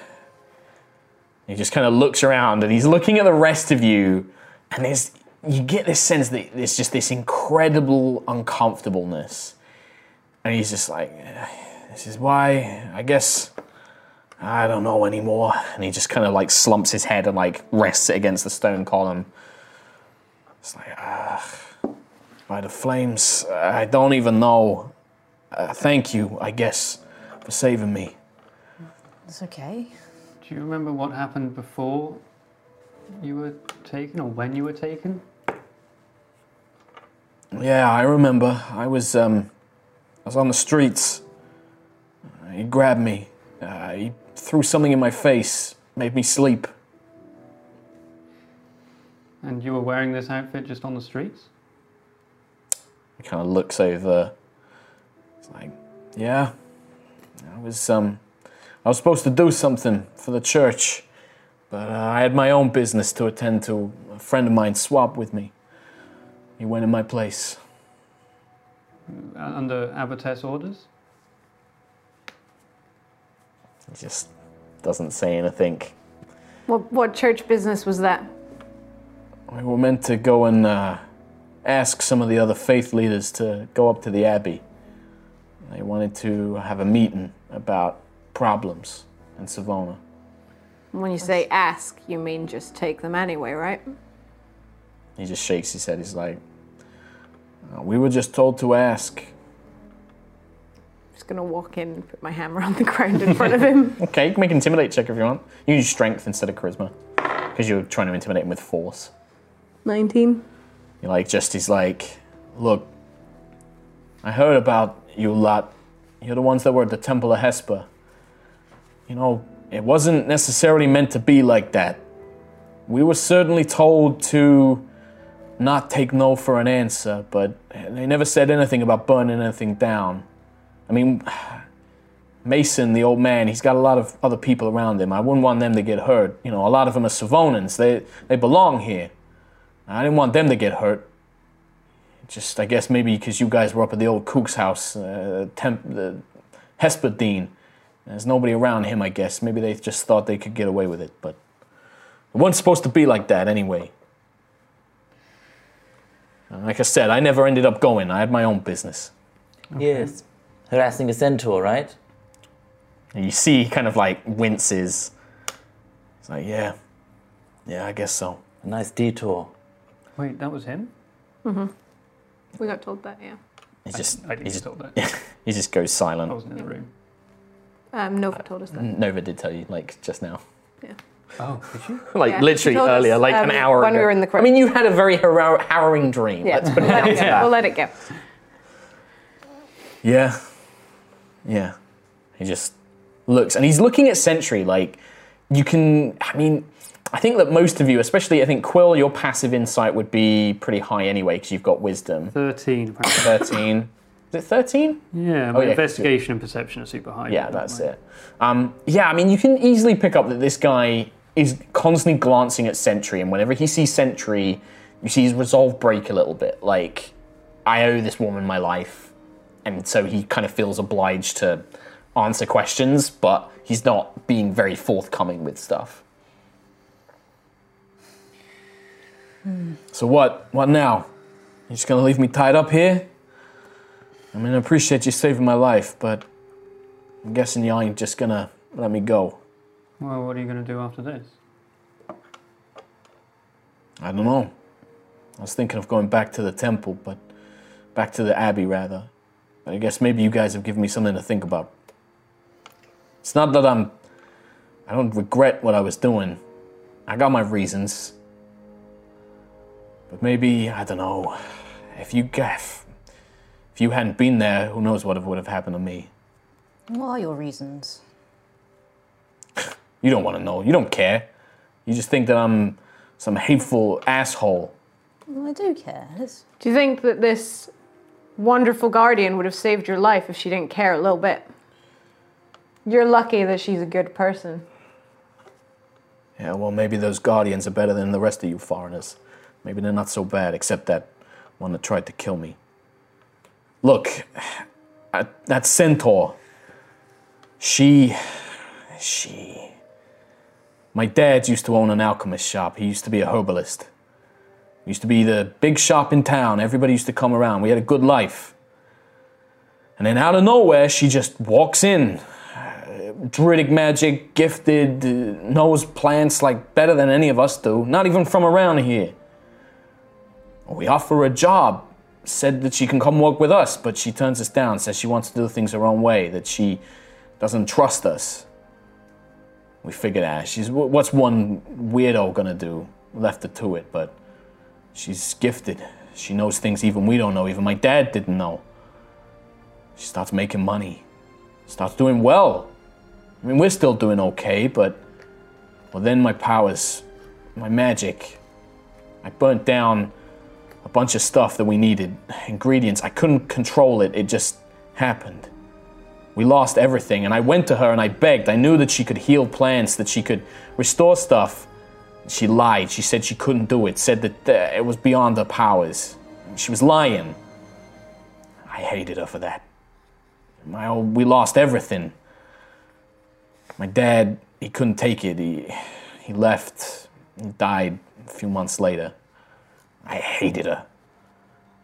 He just kind of looks around and he's looking at the rest of you, and there's you get this sense that there's just this incredible uncomfortableness, and he's just like, "Eh, "This is why I guess I don't know anymore." And he just kind of like slumps his head and like rests it against the stone column. It's like, ah, by the flames, I don't even know. Uh, thank you, I guess, for saving me. It's okay. Do you remember what happened before you were taken, or when you were taken? Yeah, I remember. I was um, I was on the streets. Uh, He grabbed me. Uh, he threw something in my face, made me sleep. And you were wearing this outfit just on the streets? He kind of looks over. It's like, yeah, I was um, I was supposed to do something for the church, but uh, I had my own business to attend to. A friend of mine swapped with me. He went in my place. Uh, under Abbotess orders? He just doesn't say anything. What, what church business was that? We were meant to go and uh, ask some of the other faith leaders to go up to the abbey. They wanted to have a meeting about problems in Savona. When you say ask, you mean just take them anyway, right? He just shakes his head. He's like, "Uh, "We were just told to ask." I'm just gonna walk in and put my hammer on the ground in front of him. Okay, you can make an intimidate check if you want. You use strength instead of charisma because you're trying to intimidate him with force. 19. You're like, just he's like, look, I heard about you lot. You're the ones that were at the Temple of Hesper. You know, it wasn't necessarily meant to be like that. We were certainly told to not take no for an answer, but they never said anything about burning anything down. I mean, Mason, the old man, he's got a lot of other people around him. I wouldn't want them to get hurt. You know, a lot of them are Savonans. They they belong here. I didn't want them to get hurt. Just, I guess maybe because you guys were up at the old Kook's house, uh, temp, the Hesperdine. There's nobody around him, I guess. Maybe they just thought they could get away with it, but it wasn't supposed to be like that anyway. Uh, Like I said, I never ended up going. I had my own business. Yes. Harassing a centaur, right? And you see, he kind of like winces. It's like, yeah, yeah, I guess so. A nice detour. Wait, that was him? We got told that, yeah. He just, I didn't he get just, told that. he just goes silent. I silent. wasn't in the room. Um, Nova told us that. Nova did tell you, like just now. Yeah. Oh, did you? Like Yeah, she literally told us, earlier, like an um, hour when we were in the I mean, you had a very harrow- harrowing dream. Yeah, Let's put it we'll, down let to it go. that. we'll let it go. Yeah. Yeah. He just looks, and he's looking at Sentry like you can. I mean, I think that most of you, especially I think Quill, your passive insight would be pretty high anyway because you've got wisdom. 13. apparently. 13. Is it 13? Yeah, Oh, yeah, investigation and perception are super high. Yeah, that's it. Um, yeah, I mean, you can easily pick up that this guy is constantly glancing at Sentry, and whenever he sees Sentry, you see his resolve break a little bit. Like, I owe this woman my life, and so he kind of feels obliged to answer questions, but he's not being very forthcoming with stuff. So what? What now? You're just gonna leave me tied up here? I mean, I appreciate you saving my life, but I'm guessing you ain't just gonna let me go. Well, what are you going to do after this? I don't know. I was thinking of going back to the temple, but back to the abbey rather. But I guess maybe you guys have given me something to think about. It's not that I'm. I don't regret what I was doing. I got my reasons. But maybe, I don't know. If you if, if you hadn't been there, who knows what would have happened to me. What are your reasons? You don't want to know. You don't care. You just think that I'm some hateful asshole. Well, I do care. It's, Do you think that this wonderful guardian would have saved your life if she didn't care a little bit? You're lucky that she's a good person. Yeah, well, maybe those guardians are better than the rest of you foreigners. Maybe they're not so bad, except that one that tried to kill me. Look, uh, that centaur. She. She. My dad used to own an alchemist shop. He used to be a herbalist. Used to be the big shop in town. Everybody used to come around. We had a good life. And then out of nowhere, she just walks in. Druidic magic, gifted, uh, knows plants like better than any of us do. Not even from around here. We offer a job. Said that she can come work with us, but she turns us down. Says she wants to do things her own way. That she doesn't trust us. We figured out she's what's one weirdo gonna do? Left her to it, but she's gifted. She knows things even we don't know. Even my dad didn't know. She starts making money. Starts doing well. I mean, we're still doing okay, but well, then my powers, my magic, I burnt down a bunch of stuff that we needed, ingredients. I couldn't control it. It just happened. We lost everything, and I went to her and I begged. I knew that she could heal plants, that she could restore stuff. She lied. She said she couldn't do it, said that uh, it was beyond her powers. She was lying. I hated her for that. My old, we lost everything. My dad, he couldn't take it. He, he left. He died a few months later. I hated her.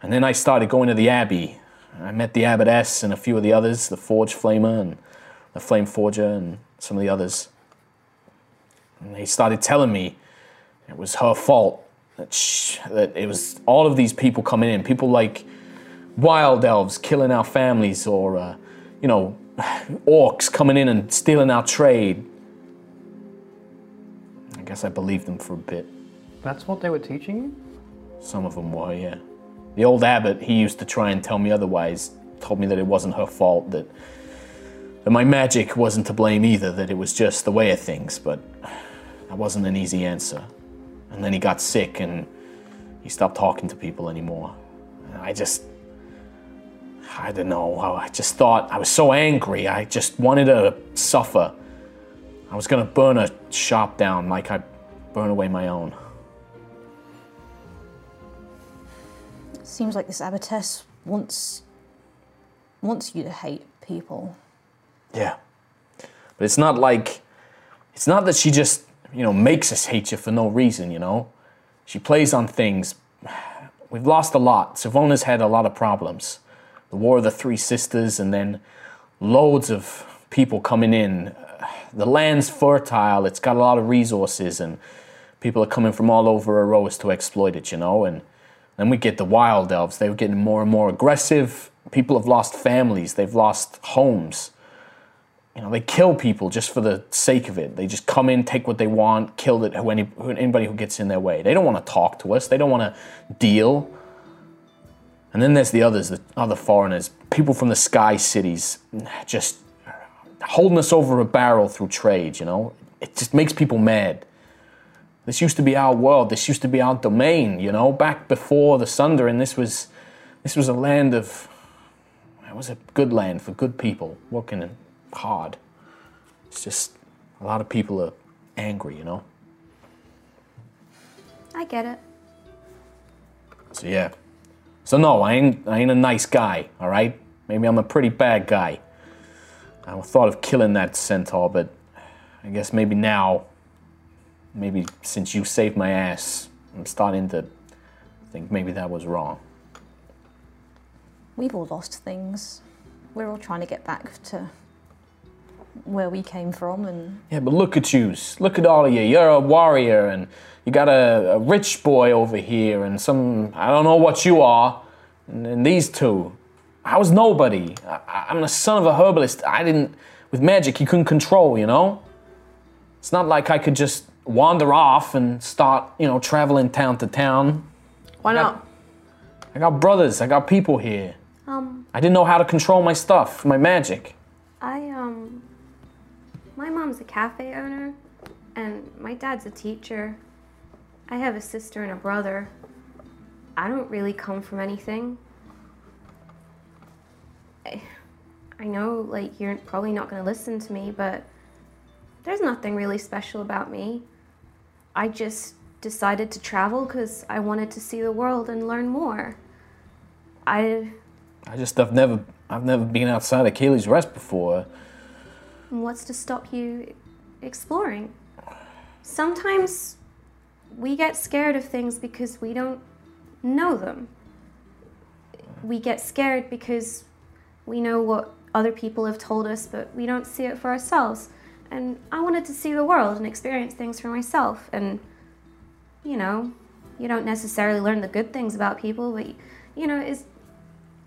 And then I started going to the Abbey. I met the Abbotess and a few of the others, the Forge Flamer and the Flame Forger and some of the others. And they started telling me it was her fault. That, that it was all of these people coming in, people like wild elves killing our families, or, uh, you know, orcs coming in and stealing our trade. I guess I believed them for a bit. That's what they were teaching you? Some of them were, yeah. The old abbot, he used to try and tell me otherwise. Told me that it wasn't her fault, that, that my magic wasn't to blame either, that it was just the way of things, but that wasn't an easy answer. And then he got sick and he stopped talking to people anymore. I just, I don't know, I just thought, I was so angry, I just wanted to suffer. I was gonna burn a shop down like I burn away my own. Seems like this abbotess wants wants you to hate people. Yeah. But it's not like it's not that she just, you know, makes us hate you for no reason, you know? She plays on things. We've lost a lot. Savona's had a lot of problems. The War of the Three Sisters and then loads of people coming in. The land's fertile, it's got a lot of resources and people are coming from all over Aerois to exploit it, you know, and then we get the wild elves. They were getting more and more aggressive. People have lost families. They've lost homes. You know, they kill people just for the sake of it. They just come in, take what they want, kill it, who any, who, anybody who gets in their way. They don't want to talk to us. They don't want to deal. And then there's the others, the other foreigners, people from the sky cities, just holding us over a barrel through trade. You know, it just makes people mad. This used to be our world. This used to be our domain. You know, back before the Sundering, this was this was a land of it was a good land for good people working hard. It's just a lot of people are angry, you know. I get it. So yeah. So no, I ain't I ain't a nice guy, all right? Maybe I'm a pretty bad guy. I thought of killing that centaur, but I guess maybe now, maybe since you saved my ass, I'm starting to think maybe that was wrong. We've all lost things. We're all trying to get back to where we came from, and Yeah, but look at you. Look at all of you. You're a warrior, and you got a, a rich boy over here, and some, I don't know what you are, and, and these two. I was nobody. I, I'm the son of a herbalist. I didn't, with magic, you couldn't control, you know? It's not like I could just wander off and start, you know, traveling town to town. Why not? I got brothers, I got people here. Um, I didn't know how to control my stuff, my magic. I, um, my mom's a cafe owner, and my dad's a teacher. I have a sister and a brother. I don't really come from anything. I, I know, like, you're probably not going to listen to me, but there's nothing really special about me. I just decided to travel because I wanted to see the world and learn more. I I just I've never I've never been outside of Kaylee's Rest before. What's to stop you exploring? Sometimes we get scared of things because we don't know them. We get scared because we know what other people have told us, but we don't see it for ourselves. And I wanted to see the world and experience things for myself. And, you know, you don't necessarily learn the good things about people, but, you know, it's,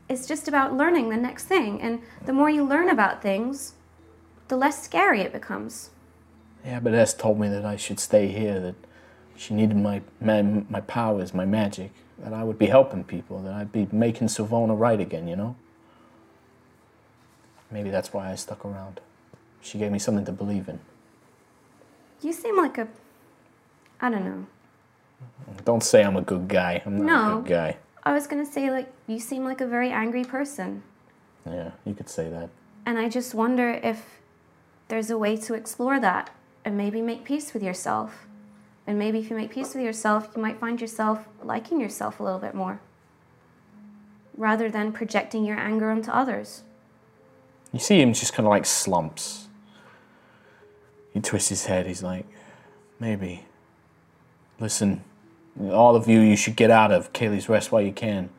it's just about learning the next thing. And the more you learn about things, the less scary it becomes. Yeah, but Es told me that I should stay here, that she needed my, my, my powers, my magic, that I would be helping people, that I'd be making Savona right again, you know? Maybe that's why I stuck around. She gave me something to believe in. You seem like a. I don't know. Don't say I'm a good guy. I'm not a good guy. I was gonna say, like, you seem like a very angry person. Yeah, you could say that. And I just wonder if there's a way to explore that and maybe make peace with yourself. And maybe if you make peace with yourself, you might find yourself liking yourself a little bit more. Rather than projecting your anger onto others. You see him just kind of like slumps. He twists his head. He's like, maybe. Listen, all of you, you should get out of Kaylee's Rest while you can.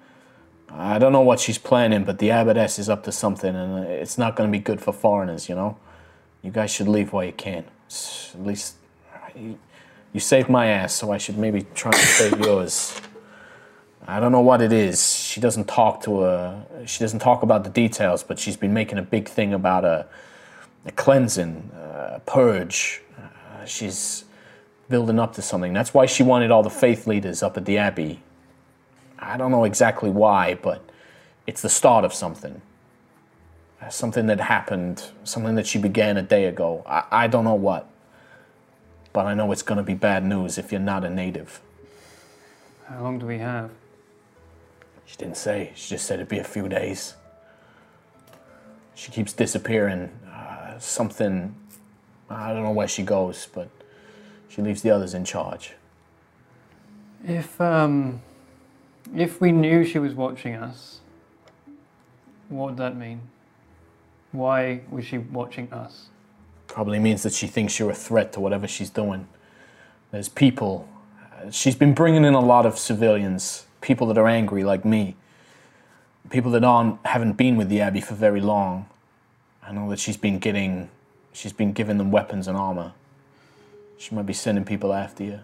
I don't know what she's planning, but the abbotess is up to something, and it's not going to be good for foreigners, you know? You guys should leave while you can. At least, you, saved my ass, so I should maybe try and save yours. I don't know what it is. She doesn't talk to her. She doesn't talk about the details, but she's been making a big thing about a, a cleansing, a purge. Uh, she's building up to something. That's why she wanted all the faith leaders up at the abbey. I don't know exactly why, but it's the start of something. Uh, Something that happened, something that she began a day ago. I, I don't know what, but I know it's going to be bad news if you're not a native. How long do we have? She didn't say. She just said it'd be a few days. She keeps disappearing. Something. I don't know where she goes, but she leaves the others in charge. If um, if we knew she was watching us, what would that mean? Why was she watching us? Probably means that she thinks you're a threat to whatever she's doing. There's people. She's been bringing in a lot of civilians, people that are angry like me, people that aren't haven't been with the abbey for very long. I know that she's been getting, she's been giving them weapons and armor. She might be sending people after you.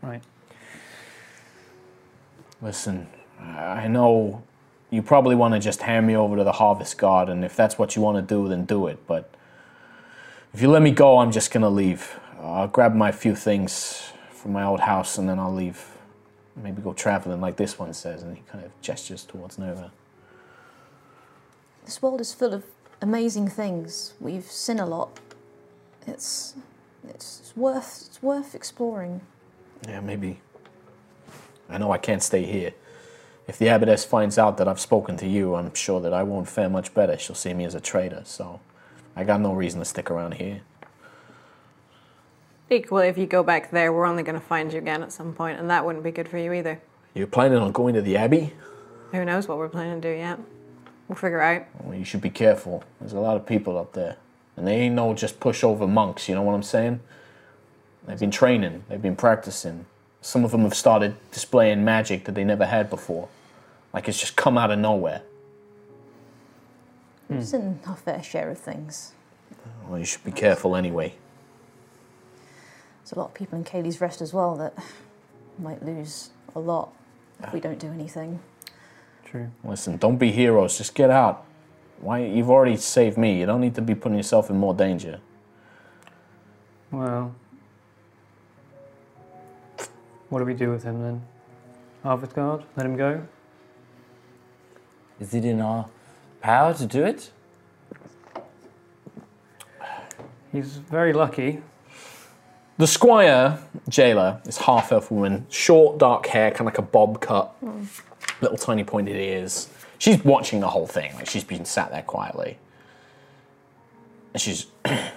Right. Listen, I know you probably want to just hand me over to the Harvest Guard, and if that's what you want to do, then do it. But if you let me go, I'm just gonna leave. I'll grab my few things from my old house, and then I'll leave. Maybe go traveling, like this one says, and he kind of gestures towards Nova. This world is full of amazing things. We've seen a lot. It's it's worth it's worth exploring. Yeah, maybe. I know I can't stay here. if the abbess finds out that I've spoken to you, I'm sure that I won't fare much better. She'll see me as a traitor, so I got no reason to stick around here. Equally, if you go back there, we're only going to find you again at some point, and that wouldn't be good for you either. You're planning on going to the abbey? Who knows what we're planning to do yet? We'll figure out. Well, you should be careful. There's a lot of people up there. And they ain't no just pushover monks, you know what I'm saying? They've been training, they've been practicing. Some of them have started displaying magic that they never had before. Like it's just come out of nowhere. It's in our fair share of things. Well, you should be careful anyway. There's a lot of people in Kaylee's Rest as well that might lose a lot if we don't do anything. True. Listen, don't be heroes, just get out. Why you've already saved me. You don't need to be putting yourself in more danger. Well, what do we do with him then? Harvest Guard? Let him go? Is it in our power to do it? He's very lucky. The squire, jailer, is half elf woman, short, dark hair, kind of like a bob cut, hmm. Little tiny pointed ears. She's watching the whole thing. Like she's been sat there quietly, and she's. I'll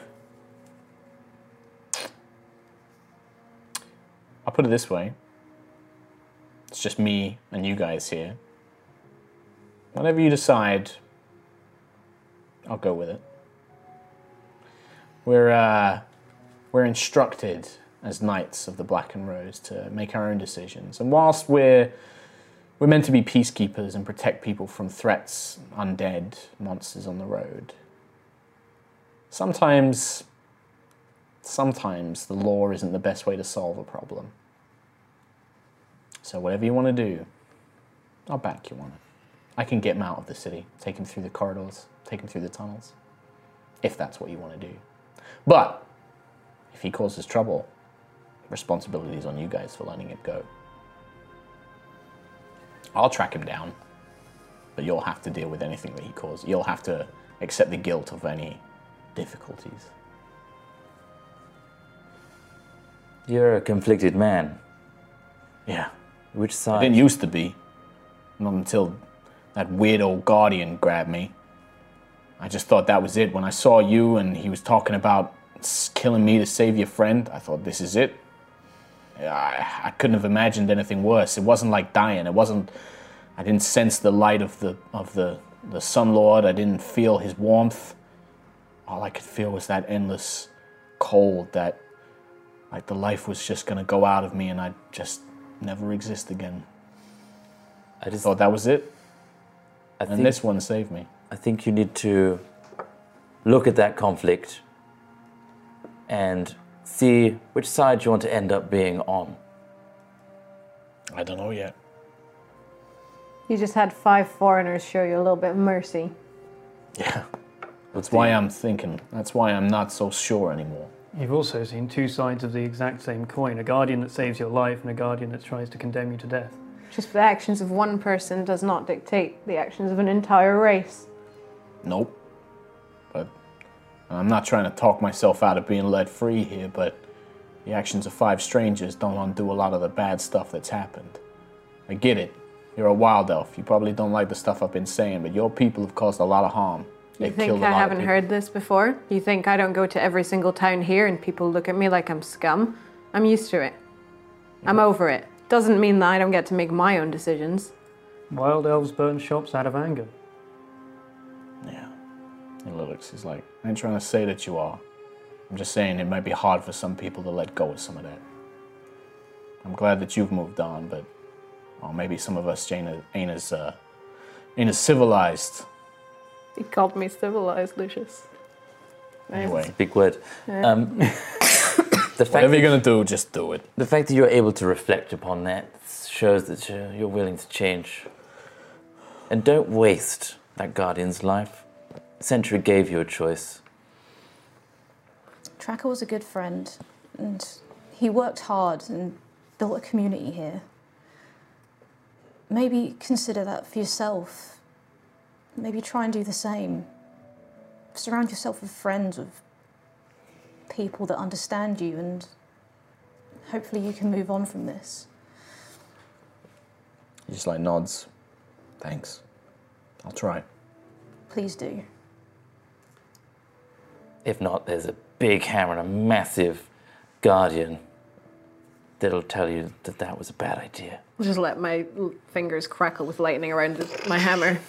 put it this way. It's just me and you guys here. Whatever you decide, I'll go with it. We're uh, we're instructed as knights of the Black and Rose to make our own decisions. And whilst we're we're meant to be peacekeepers and protect people from threats, undead, monsters on the road. Sometimes sometimes the law isn't the best way to solve a problem. So whatever you want to do, I'll back you on it. I can get him out of the city, take him through the corridors, take him through the tunnels, if that's what you want to do. But if he causes trouble, responsibility is on you guys for letting it go. I'll track him down, but you'll have to deal with anything that he causes. You'll have to accept the guilt of any difficulties. You're a conflicted man. Yeah, Which side? I didn't used to be. Not until that weird old guardian grabbed me. I just thought that was it. When I saw you and he was talking about killing me to save your friend, I thought this is it. I, I couldn't have imagined anything worse. It wasn't like dying. It wasn't. I didn't sense the light of the of the the Sun Lord. I didn't feel his warmth. All I could feel was that endless cold. That like the life was just gonna go out of me, and I'd just never exist again. I just Thought that was it, I and think, this one saved me. I think you need to look at that conflict and see which side you want to end up being on. I don't know yet. You just had five foreigners show you a little bit of mercy. Yeah. That's why I'm thinking. That's why I'm not so sure anymore. You've also seen two sides of the exact same coin a guardian that saves your life and a guardian that tries to condemn you to death. Just the actions of one person does not dictate the actions of an entire race. Nope. But I'm not trying to talk myself out of being let free here, but the actions of five strangers don't undo a lot of the bad stuff that's happened. I get it. You're a wild elf. You probably don't like the stuff I've been saying, but your people have caused a lot of harm. You They've killed think a I lot of haven't heard this before? You think I don't go to every single town here and people look at me like I'm scum? I'm used to it. I'm over it. Doesn't mean that I don't get to make my own decisions. Wild elves burn shops out of anger. Yeah. And Lilix is like, I ain't trying to say that you are. I'm just saying it might be hard for some people to let go of some of that. I'm glad that you've moved on, but well, maybe some of us ain't, ain't as uh, ain't as civilized. He called me civilized, Lucius. Anyway, Big word. Um, the fact whatever that, you're gonna do, just do it. the fact that you're able to reflect upon that shows that you're, you're willing to change. And don't waste that guardian's life. Century gave you a choice. Tracker was a good friend, and he worked hard and built a community here. Maybe consider that for yourself. Maybe try and do the same. Surround yourself with friends, with people that understand you, and hopefully you can move on from this. He just like nods. Thanks. I'll try. Please do. If not, there's a big hammer and a massive guardian that'll tell you that that was a bad idea. I'll just let my fingers crackle with lightning around my hammer.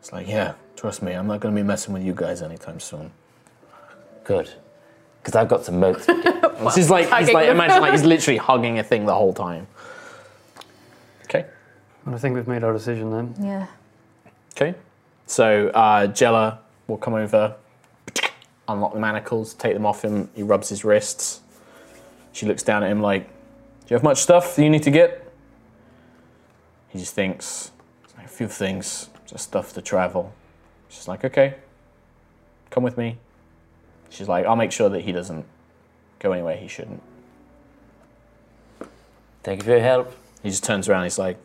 It's like, yeah, trust me, I'm not going to be messing with you guys anytime soon. Good. Because I've got some moats. to do. This is like, he's like, imagine like he's literally hugging a thing the whole time. Okay. And I think we've made our decision then. Yeah. Okay. So uh, Jella will come over, unlock the manacles, take them off him. He rubs his wrists. She looks down at him like, "Do you have much stuff you need to get?" He just thinks, "Like, "A few things, just stuff to travel." She's like, "Okay, come with me." She's like, "I'll make sure that he doesn't go anywhere he shouldn't." Thank you for your help. He just turns around. He's like,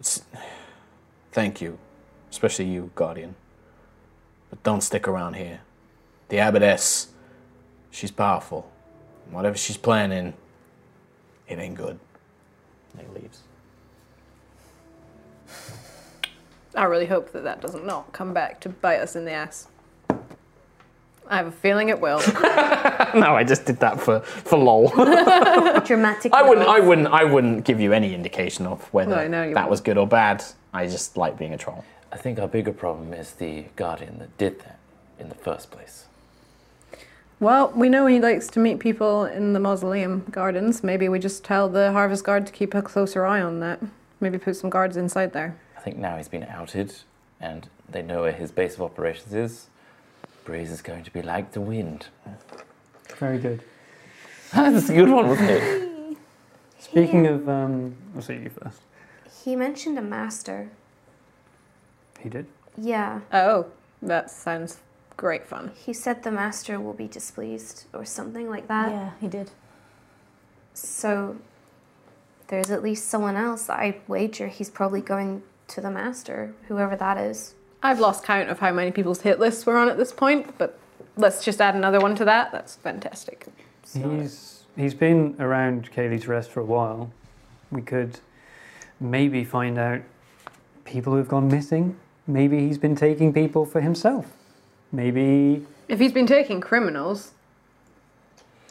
it's, "Thank you, especially you, Guardian. But don't stick around here. The abbess, she's powerful. Whatever she's planning, it ain't good." And he leaves. I really hope that that doesn't not come back to bite us in the ass. I have a feeling it will. No, I just did that for for lol. Dramatic. I wouldn't. I wouldn't. I wouldn't give you any indication of whether No, no, you that was good or bad. I just like being a troll. I think our bigger problem is the guardian that did that in the first place. Well, we know he likes to meet people in the mausoleum gardens. Maybe we just tell the harvest guard to keep a closer eye on that. Maybe put some guards inside there. I think now he's been outed and they know where his base of operations is. Breeze is going to be like the wind. Very good. That's a good one, wasn't it? Speaking of, um, I'll see you first. He mentioned a master. He did. Yeah. Oh, that sounds great fun. He said the master will be displeased or something like that. yeah, he did. So there's at least someone else. I wager he's probably going to the master, whoever that is. I've lost count of how many people's hit lists we're on at this point, but let's just add another one to that. That's fantastic. He's he's been around Kaylee's Rest for a while. We could maybe find out people who've gone missing. Maybe he's been taking people for himself. Maybe If he's been taking criminals,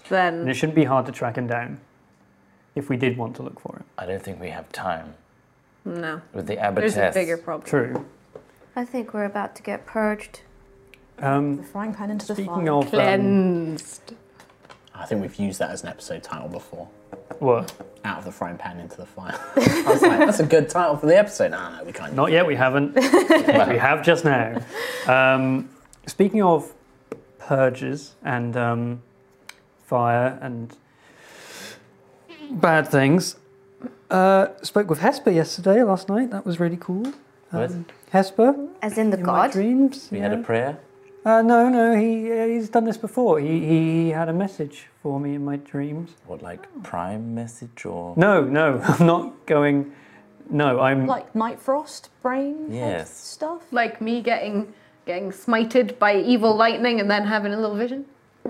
and then it shouldn't be hard to track him down if we did want to look for him. I don't think we have time no. with the There's a bigger problem. True. I think we're about to get purged. Um, The Um, frying pan into the speaking fire. of um, Cleansed. I think we've used that as an episode title before. what? Out of the frying pan into the fire. I was like, that's a good title for the episode. No, no, we can't. Not yet. We haven't. we have just now. Um, speaking of purges and um, fire and bad things, uh, spoke with Hesper yesterday, last night. That was really cool. What? Um, Hesper As in the in my god? dreams. We had a prayer. Uh, no, no, he uh, he's done this before. He he had a message for me in my dreams. What, like prime message or? No, no, I'm not going. No, I'm. Like Night Frost, brain Yes. stuff. Like me getting getting smited by evil lightning and then having a little vision.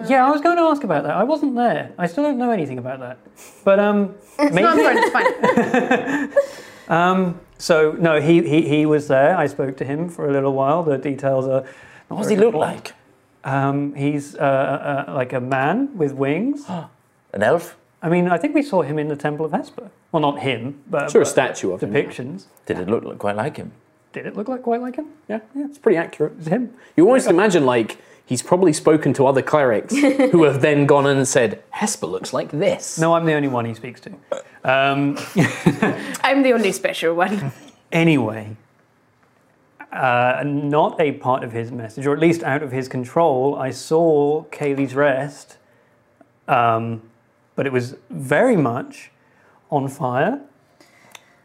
Yeah, I was going to ask about that. I wasn't there. I still don't know anything about that. But um, maybe. No, it's fine, it's fine. Um, so no, he, he he was there. I spoke to him for a little while. The details are. What does he look like? Um, he's uh, uh, like a man with wings. An elf? I mean, I think we saw him in the Temple of Hesper. Well, not him, but Sure, a but statue of him. depictions. Did it look like- quite like him? Did it look like quite like him? Yeah, yeah, it's pretty accurate. It's him. You almost imagine like he's probably spoken to other clerics who have then gone and said, Hesper looks like this. No, I'm the only one he speaks to. Um, I'm the only special one. Anyway, uh, not a part of his message, or at least out of his control, I saw Kaylee's Rest, um, but it was very much on fire.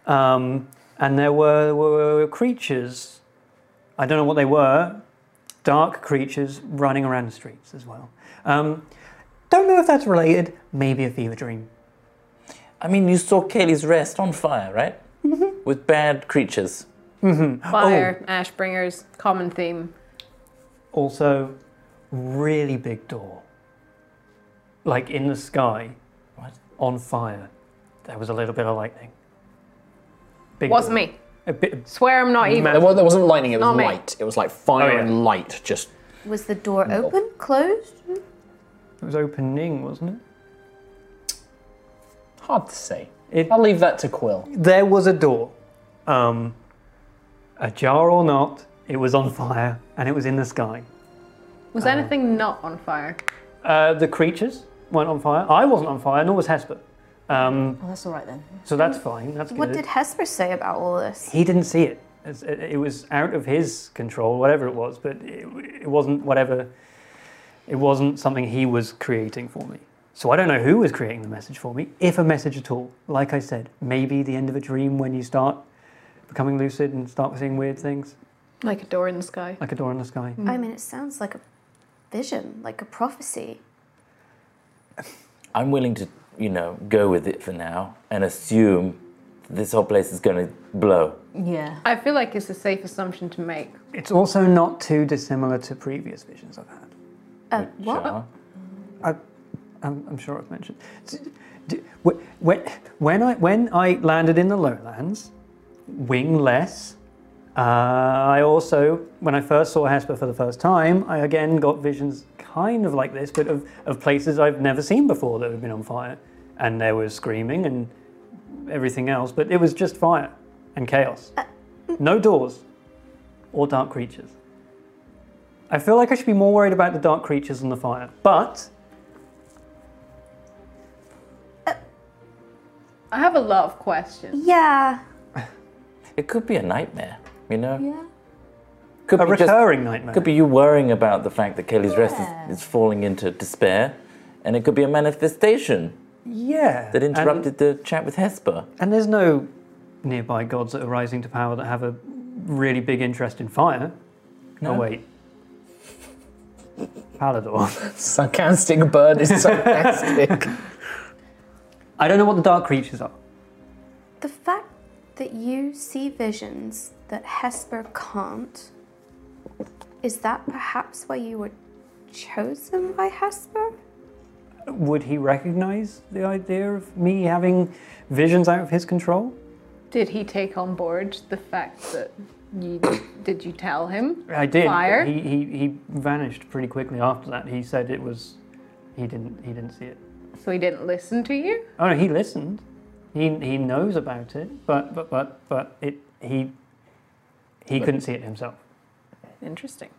Um, and there were, were creatures, I don't know what they were, dark creatures running around the streets as well. Um, don't know if that's related, maybe a fever dream. I mean, you saw Kaylee's Rest on fire, right? Mm-hmm. With bad creatures. Mm -hmm. Fire, ash bringers, common theme. Also, really big door. Like in the sky, What? on fire. There was a little bit of lightning. Big Wasn't door. me. A bit. Swear I'm not even. There, was, there wasn't lightning, it was Not me. light. It was like fire Oh, yeah. and light. Just Was the door open? Closed? It was opening, wasn't it? hard to say. It- I'll leave that to Quill. There was a door. Um, ajar or not, it was on fire and it was in the sky. Was anything not on fire? Uh, the creatures weren't on fire. I wasn't on fire, nor was Hesper. Um, Oh, that's all right then. so that's fine. That's good. What did Hesper say about all this? he didn't see it. It's- It, it was out of his control, whatever it was, but it, it wasn't whatever. It wasn't something he was creating for me. So I don't know who was creating the message for me, if a message at all. Like I said, maybe the end of a dream when you start becoming lucid and start seeing weird things, Like a door in the sky. like a door in the sky. I mean, it sounds like a vision, like a prophecy. I'm willing to, you know, go with it for now and assume this whole place is going to blow. Yeah. I feel like it's a safe assumption to make. It's also not too dissimilar to previous visions I've had. Uh, what? Sure. I, I'm, I'm sure I've mentioned. S- d- wh- When, when I when I landed in the lowlands, wingless, uh, I also when I first saw Hesper for the first time, I again got visions kind of like this, but of, of places I've never seen before that had been on fire, and there was screaming and everything else, but it was just fire and chaos. Uh, no doors or dark creatures. I feel like I should be more worried about the dark creatures than the fire, but I have a lot of questions. Yeah. It could be a nightmare, you know? Yeah. Could a be just- recurring nightmare. Could be you worrying about the fact that Kaylee's rest is, is falling into despair, and it could be a manifestation yeah. that and- interrupted the chat with Hesper. And, there's no nearby gods that are rising to power that have a really big interest in fire. No? Oh wait. Palador. Sarcastic bird is sarcastic. I don't know what the dark creatures are. The fact that you see visions that Hesper can't, is that perhaps why you were chosen by Hesper? Would he recognize the idea of me having visions out of his control? Did he take on board the fact that you did you tell him? I did. Fire? He, he, he vanished pretty quickly after that. He said it was. He didn't. He didn't see it. So he didn't listen to you? Oh no, he listened. He he knows about it, but but but but it he he couldn't see it himself. Interesting.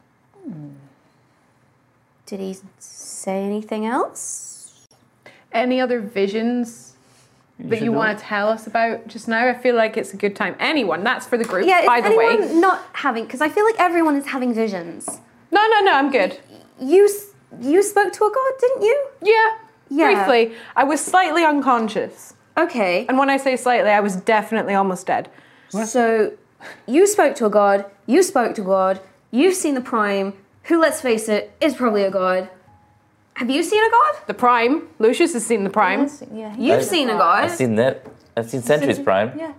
Did he say anything else? Any other visions that you know. want to tell us about just now? I feel like it's a good time. Anyone, that's for the group, Yeah, by the anyone way. not having, because I feel like everyone is having visions. No, no, no, I'm good. You you spoke to a god, didn't you? Yeah. Yeah. Briefly, I was slightly unconscious. Okay. And when I say slightly, I was definitely almost dead. So you spoke to a god, you spoke to God, you've seen the prime, who let's face it, is probably a god. Have you seen a god? The Prime, Lucius has seen the Prime. Yeah. You've seen a god. I've seen that. I've seen Centuries Prime. Yeah.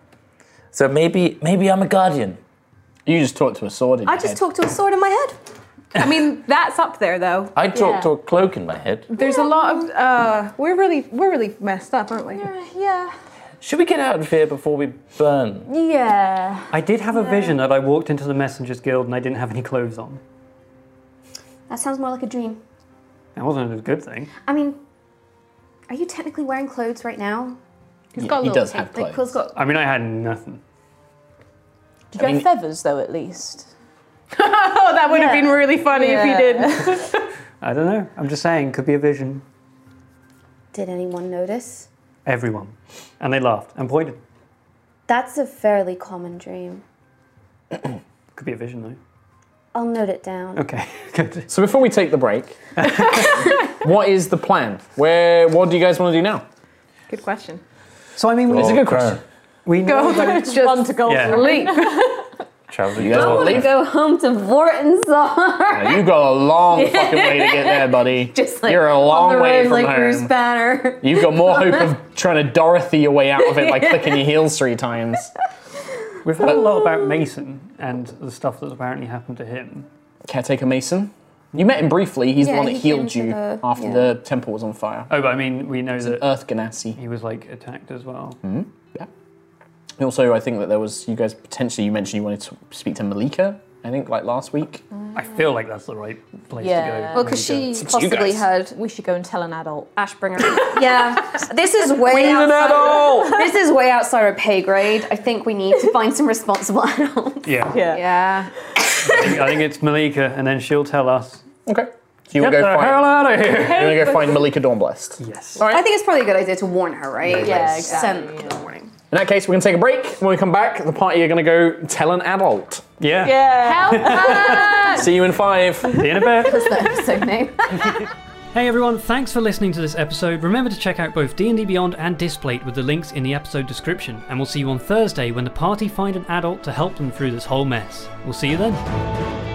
So maybe maybe I'm a guardian. You just talked to a sword in I your just head. talked to a sword in my head. I mean, that's up there though. I talk Yeah. to a cloak in my head. There's a lot of uh we're really we're really messed up, aren't we? Yeah. Should we get out of here before we burn? Yeah. I did have a vision that I walked into the Messengers Guild and I didn't have any clothes on. That sounds more like a dream. That wasn't a good thing. I mean, are you technically wearing clothes right now? He's Yeah, got a he does tape. have clothes. Quill's got. I mean, I had nothing. Did you I mean- have feathers though, at least? Oh, that would have been really funny if he Yeah. did. I don't know. I'm just saying, could be a vision. Did anyone notice? Everyone. And they laughed and pointed. That's a fairly common dream. Could be a vision though. I'll note it down. Okay, good. So before we take the break, what is the plan? Where? What do you guys want to do now? Good question. So I mean, we, It's a good question. we know Go that just Run to go Yeah. for leap. Travel. You guys I want want to to go home to Vortensar. You go a long fucking way to get there, buddy. Just like You're a on long the way road from like Bruce. Banner. You've got more hope of trying to Dorothy your way out of it by clicking your heels three times. we've heard a lot about oh. Mason and the stuff that's apparently happened to him. Caretaker Mason. You met him briefly. He's the Yeah, one that he came healed to you the- after yeah. the temple was on fire. Oh, but I mean, we know that Earth Genasi. he was like attacked as well. Hmm? Yeah. Also, I think that there was you guys potentially you mentioned you wanted to speak to Malika. I think like last week. I feel like that's the right place Yeah. to go. Well, because she It's you possibly guys. heard We should go and tell an adult. ash Ashbringer. yeah, this is way We need an outside. adult. This is way outside our pay grade. I think we need to find some responsible adults. Yeah. Yeah. I think, I think it's Malika, and then she'll tell us. Okay. So you will Get go the find. hell out of here! You're gonna go find Malika Dawnblessed. Yes. I think it's probably a good idea to warn her, right? Yeah, Like, exactly, Send the warning. In that case, we're gonna take a break. When we come back, the party are gonna go tell an adult. Yeah. Yeah. Help! See you in five. See you in a bit. That's the episode name. Hey everyone, thanks for listening to this episode. Remember to check out both D&D Beyond and Displate with the links in the episode description, and we'll see you on Thursday when the party find an adult to help them through this whole mess. We'll see you then.